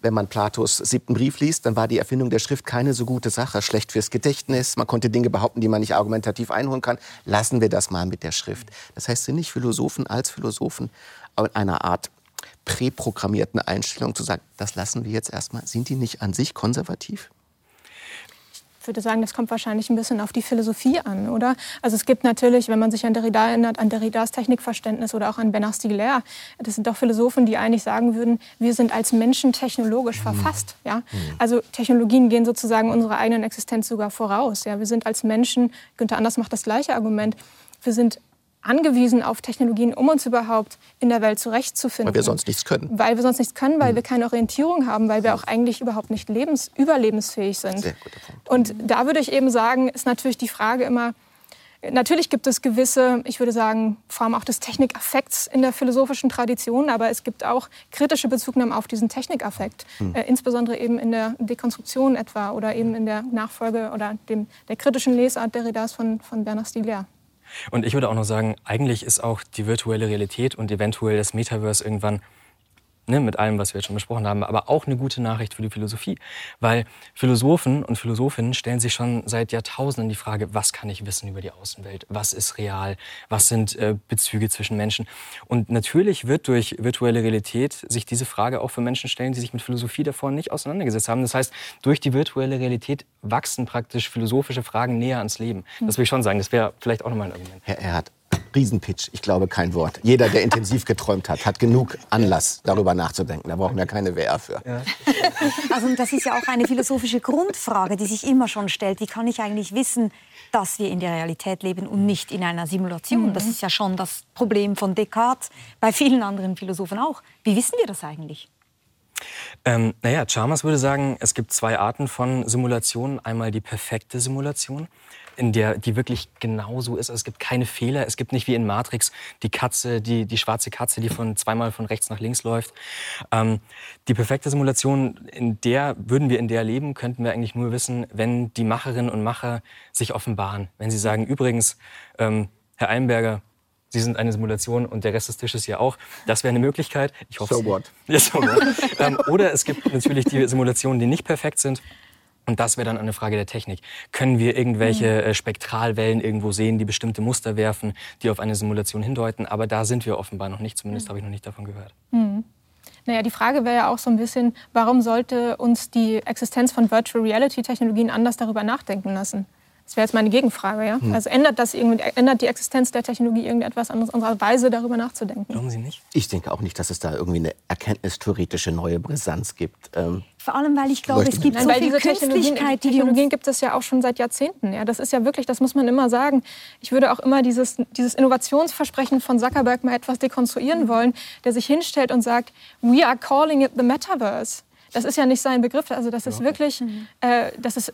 wenn man Platos siebten Brief liest, dann war die Erfindung der Schrift keine so gute Sache. Schlecht fürs Gedächtnis. Man konnte Dinge behaupten, die man nicht argumentativ einholen kann. Lassen wir das mal mit der Schrift. Das heißt, sind nicht Philosophen als Philosophen in einer Art präprogrammierten Einstellung zu sagen, das lassen wir jetzt erstmal. Sind die nicht an sich konservativ?
Ich würde sagen, das kommt wahrscheinlich ein bisschen auf die Philosophie an, oder? Also es gibt natürlich, wenn man sich an Derrida erinnert, an Derridas Technikverständnis oder auch an Bernard Stiegler, das sind doch Philosophen, die eigentlich sagen würden, wir sind als Menschen technologisch mhm. verfasst. Ja? Mhm. Also Technologien gehen sozusagen unserer eigenen Existenz sogar voraus. Ja? Wir sind als Menschen, Günther Anders macht das gleiche Argument, wir sind angewiesen auf Technologien, um uns überhaupt in der Welt zurechtzufinden.
Weil wir sonst nichts können.
Weil wir sonst nichts können, weil mhm. wir keine Orientierung haben, weil wir auch eigentlich überhaupt nicht lebens überlebensfähig sind. Sehr guter Punkt. Und da würde ich eben sagen, ist natürlich die Frage immer, Natürlich gibt es gewisse, ich würde sagen, allem auch des Technikaffekts in der philosophischen Tradition, aber es gibt auch kritische Bezugnahmen auf diesen Technikaffekt, mhm. äh, insbesondere eben in der Dekonstruktion etwa oder eben in der Nachfolge oder dem, der kritischen Lesart Derridas von, von Bernard Stiegler.
Und ich würde auch noch sagen, eigentlich ist auch die virtuelle Realität und eventuell das Metaverse irgendwann ne, mit allem, was wir jetzt schon besprochen haben, aber auch eine gute Nachricht für die Philosophie. Weil Philosophen und Philosophinnen stellen sich schon seit Jahrtausenden die Frage, was kann ich wissen über die Außenwelt? Was ist real? Was sind äh, Bezüge zwischen Menschen? Und natürlich wird durch virtuelle Realität sich diese Frage auch für Menschen stellen, die sich mit Philosophie davor nicht auseinandergesetzt haben. Das heißt, durch die virtuelle Realität wachsen praktisch philosophische Fragen näher ans Leben. Das will ich schon sagen. Das wäre vielleicht auch nochmal ein Argument.
Herr Erhard, Riesenpitch, ich glaube kein Wort. Jeder, der intensiv geträumt hat, hat genug Anlass, darüber nachzudenken. Da brauchen wir keine WR für. Ja.
Also das ist ja auch eine philosophische Grundfrage, die sich immer schon stellt. Wie kann ich eigentlich wissen, dass wir in der Realität leben und nicht in einer Simulation? Das ist ja schon das Problem von Descartes, bei vielen anderen Philosophen auch. Wie wissen wir das eigentlich?
Ähm, naja, Chalmers würde sagen, es gibt zwei Arten von Simulationen. Einmal die perfekte Simulation. In der die wirklich genauso ist. Also es gibt keine Fehler. Es gibt nicht wie in Matrix die Katze, die, die schwarze Katze, die von zweimal von rechts nach links läuft. Ähm, die perfekte Simulation, in der würden wir in der leben, könnten wir eigentlich nur wissen, wenn die Macherinnen und Macher sich offenbaren. Wenn sie sagen, übrigens, ähm, Herr Einberger, Sie sind eine Simulation und der Rest des Tisches ja auch. Das wäre eine Möglichkeit.
Ich hoffe, so what? (laughs)
Ja, so what. ähm, oder es gibt natürlich die Simulationen, die nicht perfekt sind. Und das wäre dann eine Frage der Technik. Können wir irgendwelche mhm. äh, Spektralwellen irgendwo sehen, die bestimmte Muster werfen, die auf eine Simulation hindeuten? Aber da sind wir offenbar noch nicht. Zumindest mhm. habe ich noch nicht davon gehört.
Mhm. Naja, die Frage wäre ja auch so ein bisschen, warum sollte uns die Existenz von Virtual Reality Technologien anders darüber nachdenken lassen? Das wäre jetzt meine Gegenfrage. Ja? Hm. Also ändert, das ändert die Existenz der Technologie irgendetwas an unserer Weise, darüber nachzudenken?
Glauben Sie nicht?
Ich denke auch nicht, dass es da irgendwie eine erkenntnistheoretische neue Brisanz gibt.
Ähm, Vor allem, weil ich glaube, es gibt Nein, so viel diese
Technologien, die Technologien gibt es ja auch schon seit Jahrzehnten. Ja, das ist ja wirklich, das muss man immer sagen. Ich würde auch immer dieses, dieses Innovationsversprechen von Zuckerberg mal etwas dekonstruieren wollen, der sich hinstellt und sagt, we are calling it the Metaverse. Das ist ja nicht sein Begriff. Also das ist wirklich, mhm. äh, das ist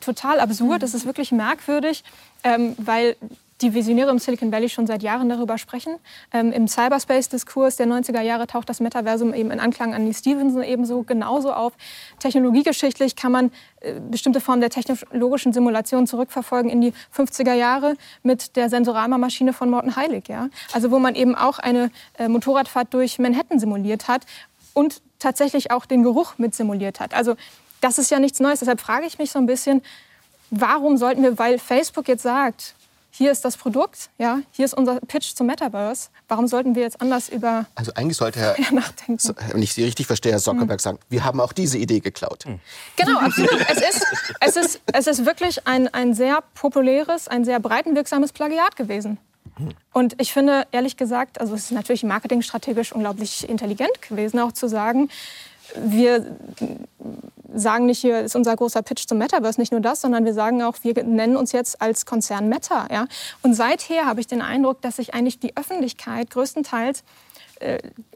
total absurd, das ist wirklich merkwürdig, ähm, weil die Visionäre im Silicon Valley schon seit Jahren darüber sprechen. Ähm, Im Cyberspace-Diskurs der 90er Jahre taucht das Metaversum eben in Anklang an Lee Stevenson ebenso genauso auf. Technologiegeschichtlich kann man äh, bestimmte Formen der technologischen Simulation zurückverfolgen in die 50er Jahre mit der Sensorama-Maschine von Morton Heilig. Ja? Also wo man eben auch eine äh, Motorradfahrt durch Manhattan simuliert hat und tatsächlich auch den Geruch mit simuliert hat. Also das ist ja nichts Neues. Deshalb frage ich mich so ein bisschen, warum sollten wir, weil Facebook jetzt sagt, hier ist das Produkt, ja, hier ist unser Pitch zum Metaverse. Warum sollten wir jetzt anders über
Also eigentlich sollte Herr, (laughs) nachdenken. wenn ich Sie richtig verstehe, Herr Zuckerberg mhm. sagen, wir haben auch diese Idee geklaut. Mhm.
Genau, absolut. es, ist, es, ist, es ist wirklich ein, ein sehr populäres, ein sehr breitenwirksames Plagiat gewesen. Und ich finde, ehrlich gesagt, also es ist natürlich marketingstrategisch unglaublich intelligent gewesen, auch zu sagen, wir sagen nicht, hier ist unser großer Pitch zum Metaverse, nicht nur das, sondern wir sagen auch, wir nennen uns jetzt als Konzern Meta. Ja? Und seither habe ich den Eindruck, dass sich eigentlich die Öffentlichkeit größtenteils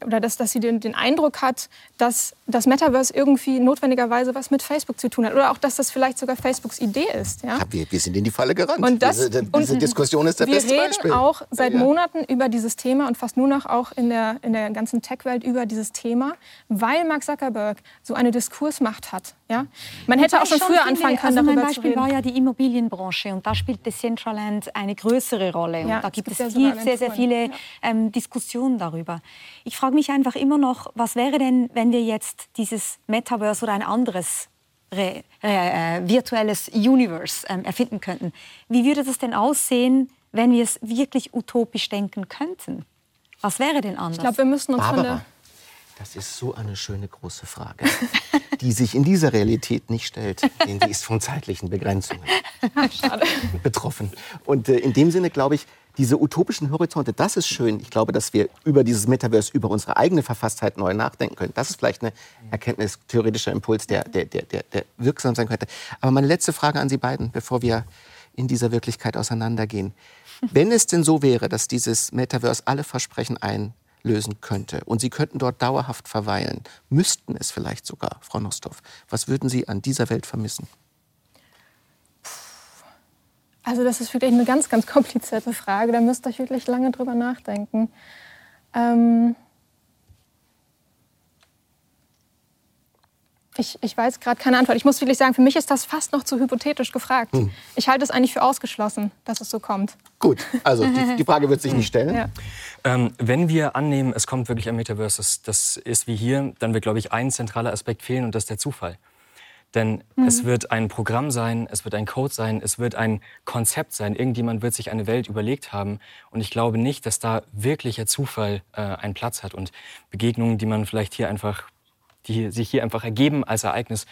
oder dass, dass sie den, den, Eindruck hat, dass das Metaverse irgendwie notwendigerweise was mit Facebook zu tun hat. Oder auch, dass das vielleicht sogar Facebooks Idee ist. Ja? ja
wir, wir, sind in die Falle gerannt.
Und das,
diese, diese
und
Diskussion ist der beste
Beispiel. Wir reden auch seit ja. Monaten über dieses Thema und fast nur noch auch in der, in der ganzen Tech-Welt über dieses Thema, weil Mark Zuckerberg so eine Diskursmacht hat. Ja? Man hätte auch schon früher finde, anfangen können,
also darüber Mein Beispiel war ja die Immobilienbranche und da spielt Decentraland eine größere Rolle. Und ja, da gibt es, gibt viel, sehr, sehr viele ähm, Diskussionen darüber. Ich frage mich einfach immer noch, was wäre denn, wenn wir jetzt dieses Metaverse oder ein anderes äh, äh, virtuelles Universe ähm, erfinden könnten? Wie würde das denn aussehen, wenn wir es wirklich utopisch denken könnten? Was wäre denn anders?
Ich glaube, wir müssen uns
Barbara. von der das ist so eine schöne große Frage, (laughs) die sich in dieser Realität nicht stellt, denn die ist von zeitlichen Begrenzungen (laughs) betroffen. Und äh, in dem Sinne glaube ich, diese utopischen Horizonte, das ist schön. Ich glaube, dass wir über dieses Metaverse, über unsere eigene Verfasstheit neu nachdenken können. Das ist vielleicht ein erkenntnistheoretischer Impuls, der, der, der, der, der wirksam sein könnte. Aber meine letzte Frage an Sie beiden, bevor wir in dieser Wirklichkeit auseinandergehen. Wenn es denn so wäre, dass dieses Metaverse alle Versprechen ein lösen könnte. Und Sie könnten dort dauerhaft verweilen, müssten es vielleicht sogar, Frau Nostov. Was würden Sie an dieser Welt vermissen?
Also das ist wirklich eine ganz, ganz komplizierte Frage. Da müsst ihr euch wirklich lange drüber nachdenken. Ähm Ich, ich weiß gerade keine Antwort. Ich muss wirklich sagen, für mich ist das fast noch zu hypothetisch gefragt. Hm. Ich halte es eigentlich für ausgeschlossen, dass es so kommt.
Gut, also die, (laughs) die Frage wird sich nicht stellen. Ja.
Ähm, wenn wir annehmen, es kommt wirklich ein Metaverse, das, das ist wie hier, dann wird, glaube ich, ein zentraler Aspekt fehlen und das ist der Zufall. Denn mhm. es wird ein Programm sein, es wird ein Code sein, es wird ein Konzept sein. Irgendjemand wird sich eine Welt überlegt haben. Und ich glaube nicht, dass da wirklicher Zufall äh, einen Platz hat. Und Begegnungen, die man vielleicht hier einfach die sich hier einfach ergeben als Ereignis,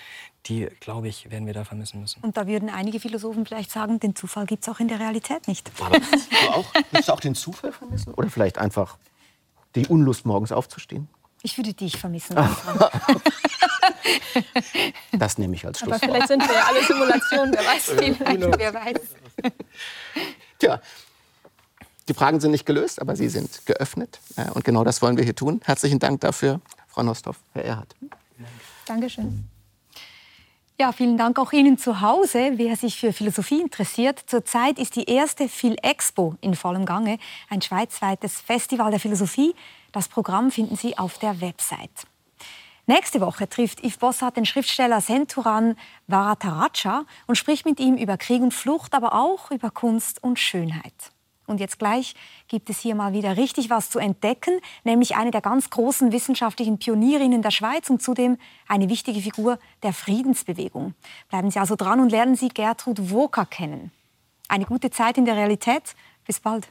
die, glaube ich, werden wir da vermissen müssen.
Und da würden einige Philosophen vielleicht sagen, den Zufall gibt es auch in der Realität nicht.
Aber du auch, du auch den Zufall vermissen? Oder vielleicht einfach die Unlust, morgens aufzustehen?
Ich würde dich vermissen.
das nehme ich als Schluss.
Aber vielleicht sind wir ja alle Simulationen, wer weiß, vielleicht, wer weiß.
Tja, die Fragen sind nicht gelöst, aber sie sind geöffnet. Und genau das wollen wir hier tun. Herzlichen Dank dafür, Frau Nostov, Herr Erhardt.
Dankeschön.
Ja, vielen Dank auch Ihnen zu Hause, wer sich für Philosophie interessiert. Zurzeit ist die erste Phil Expo in vollem Gange, ein schweizweites Festival der Philosophie. Das Programm finden Sie auf der Website. Nächste Woche trifft Yves Bossart den Schriftsteller Senturan Varataraja und spricht mit ihm über Krieg und Flucht, aber auch über Kunst und Schönheit. Und jetzt gleich gibt es hier mal wieder richtig was zu entdecken, nämlich eine der ganz großen wissenschaftlichen Pionierinnen der Schweiz und zudem eine wichtige Figur der Friedensbewegung. Bleiben Sie also dran und lernen Sie Gertrud Woka kennen. Eine gute Zeit in der Realität. Bis bald.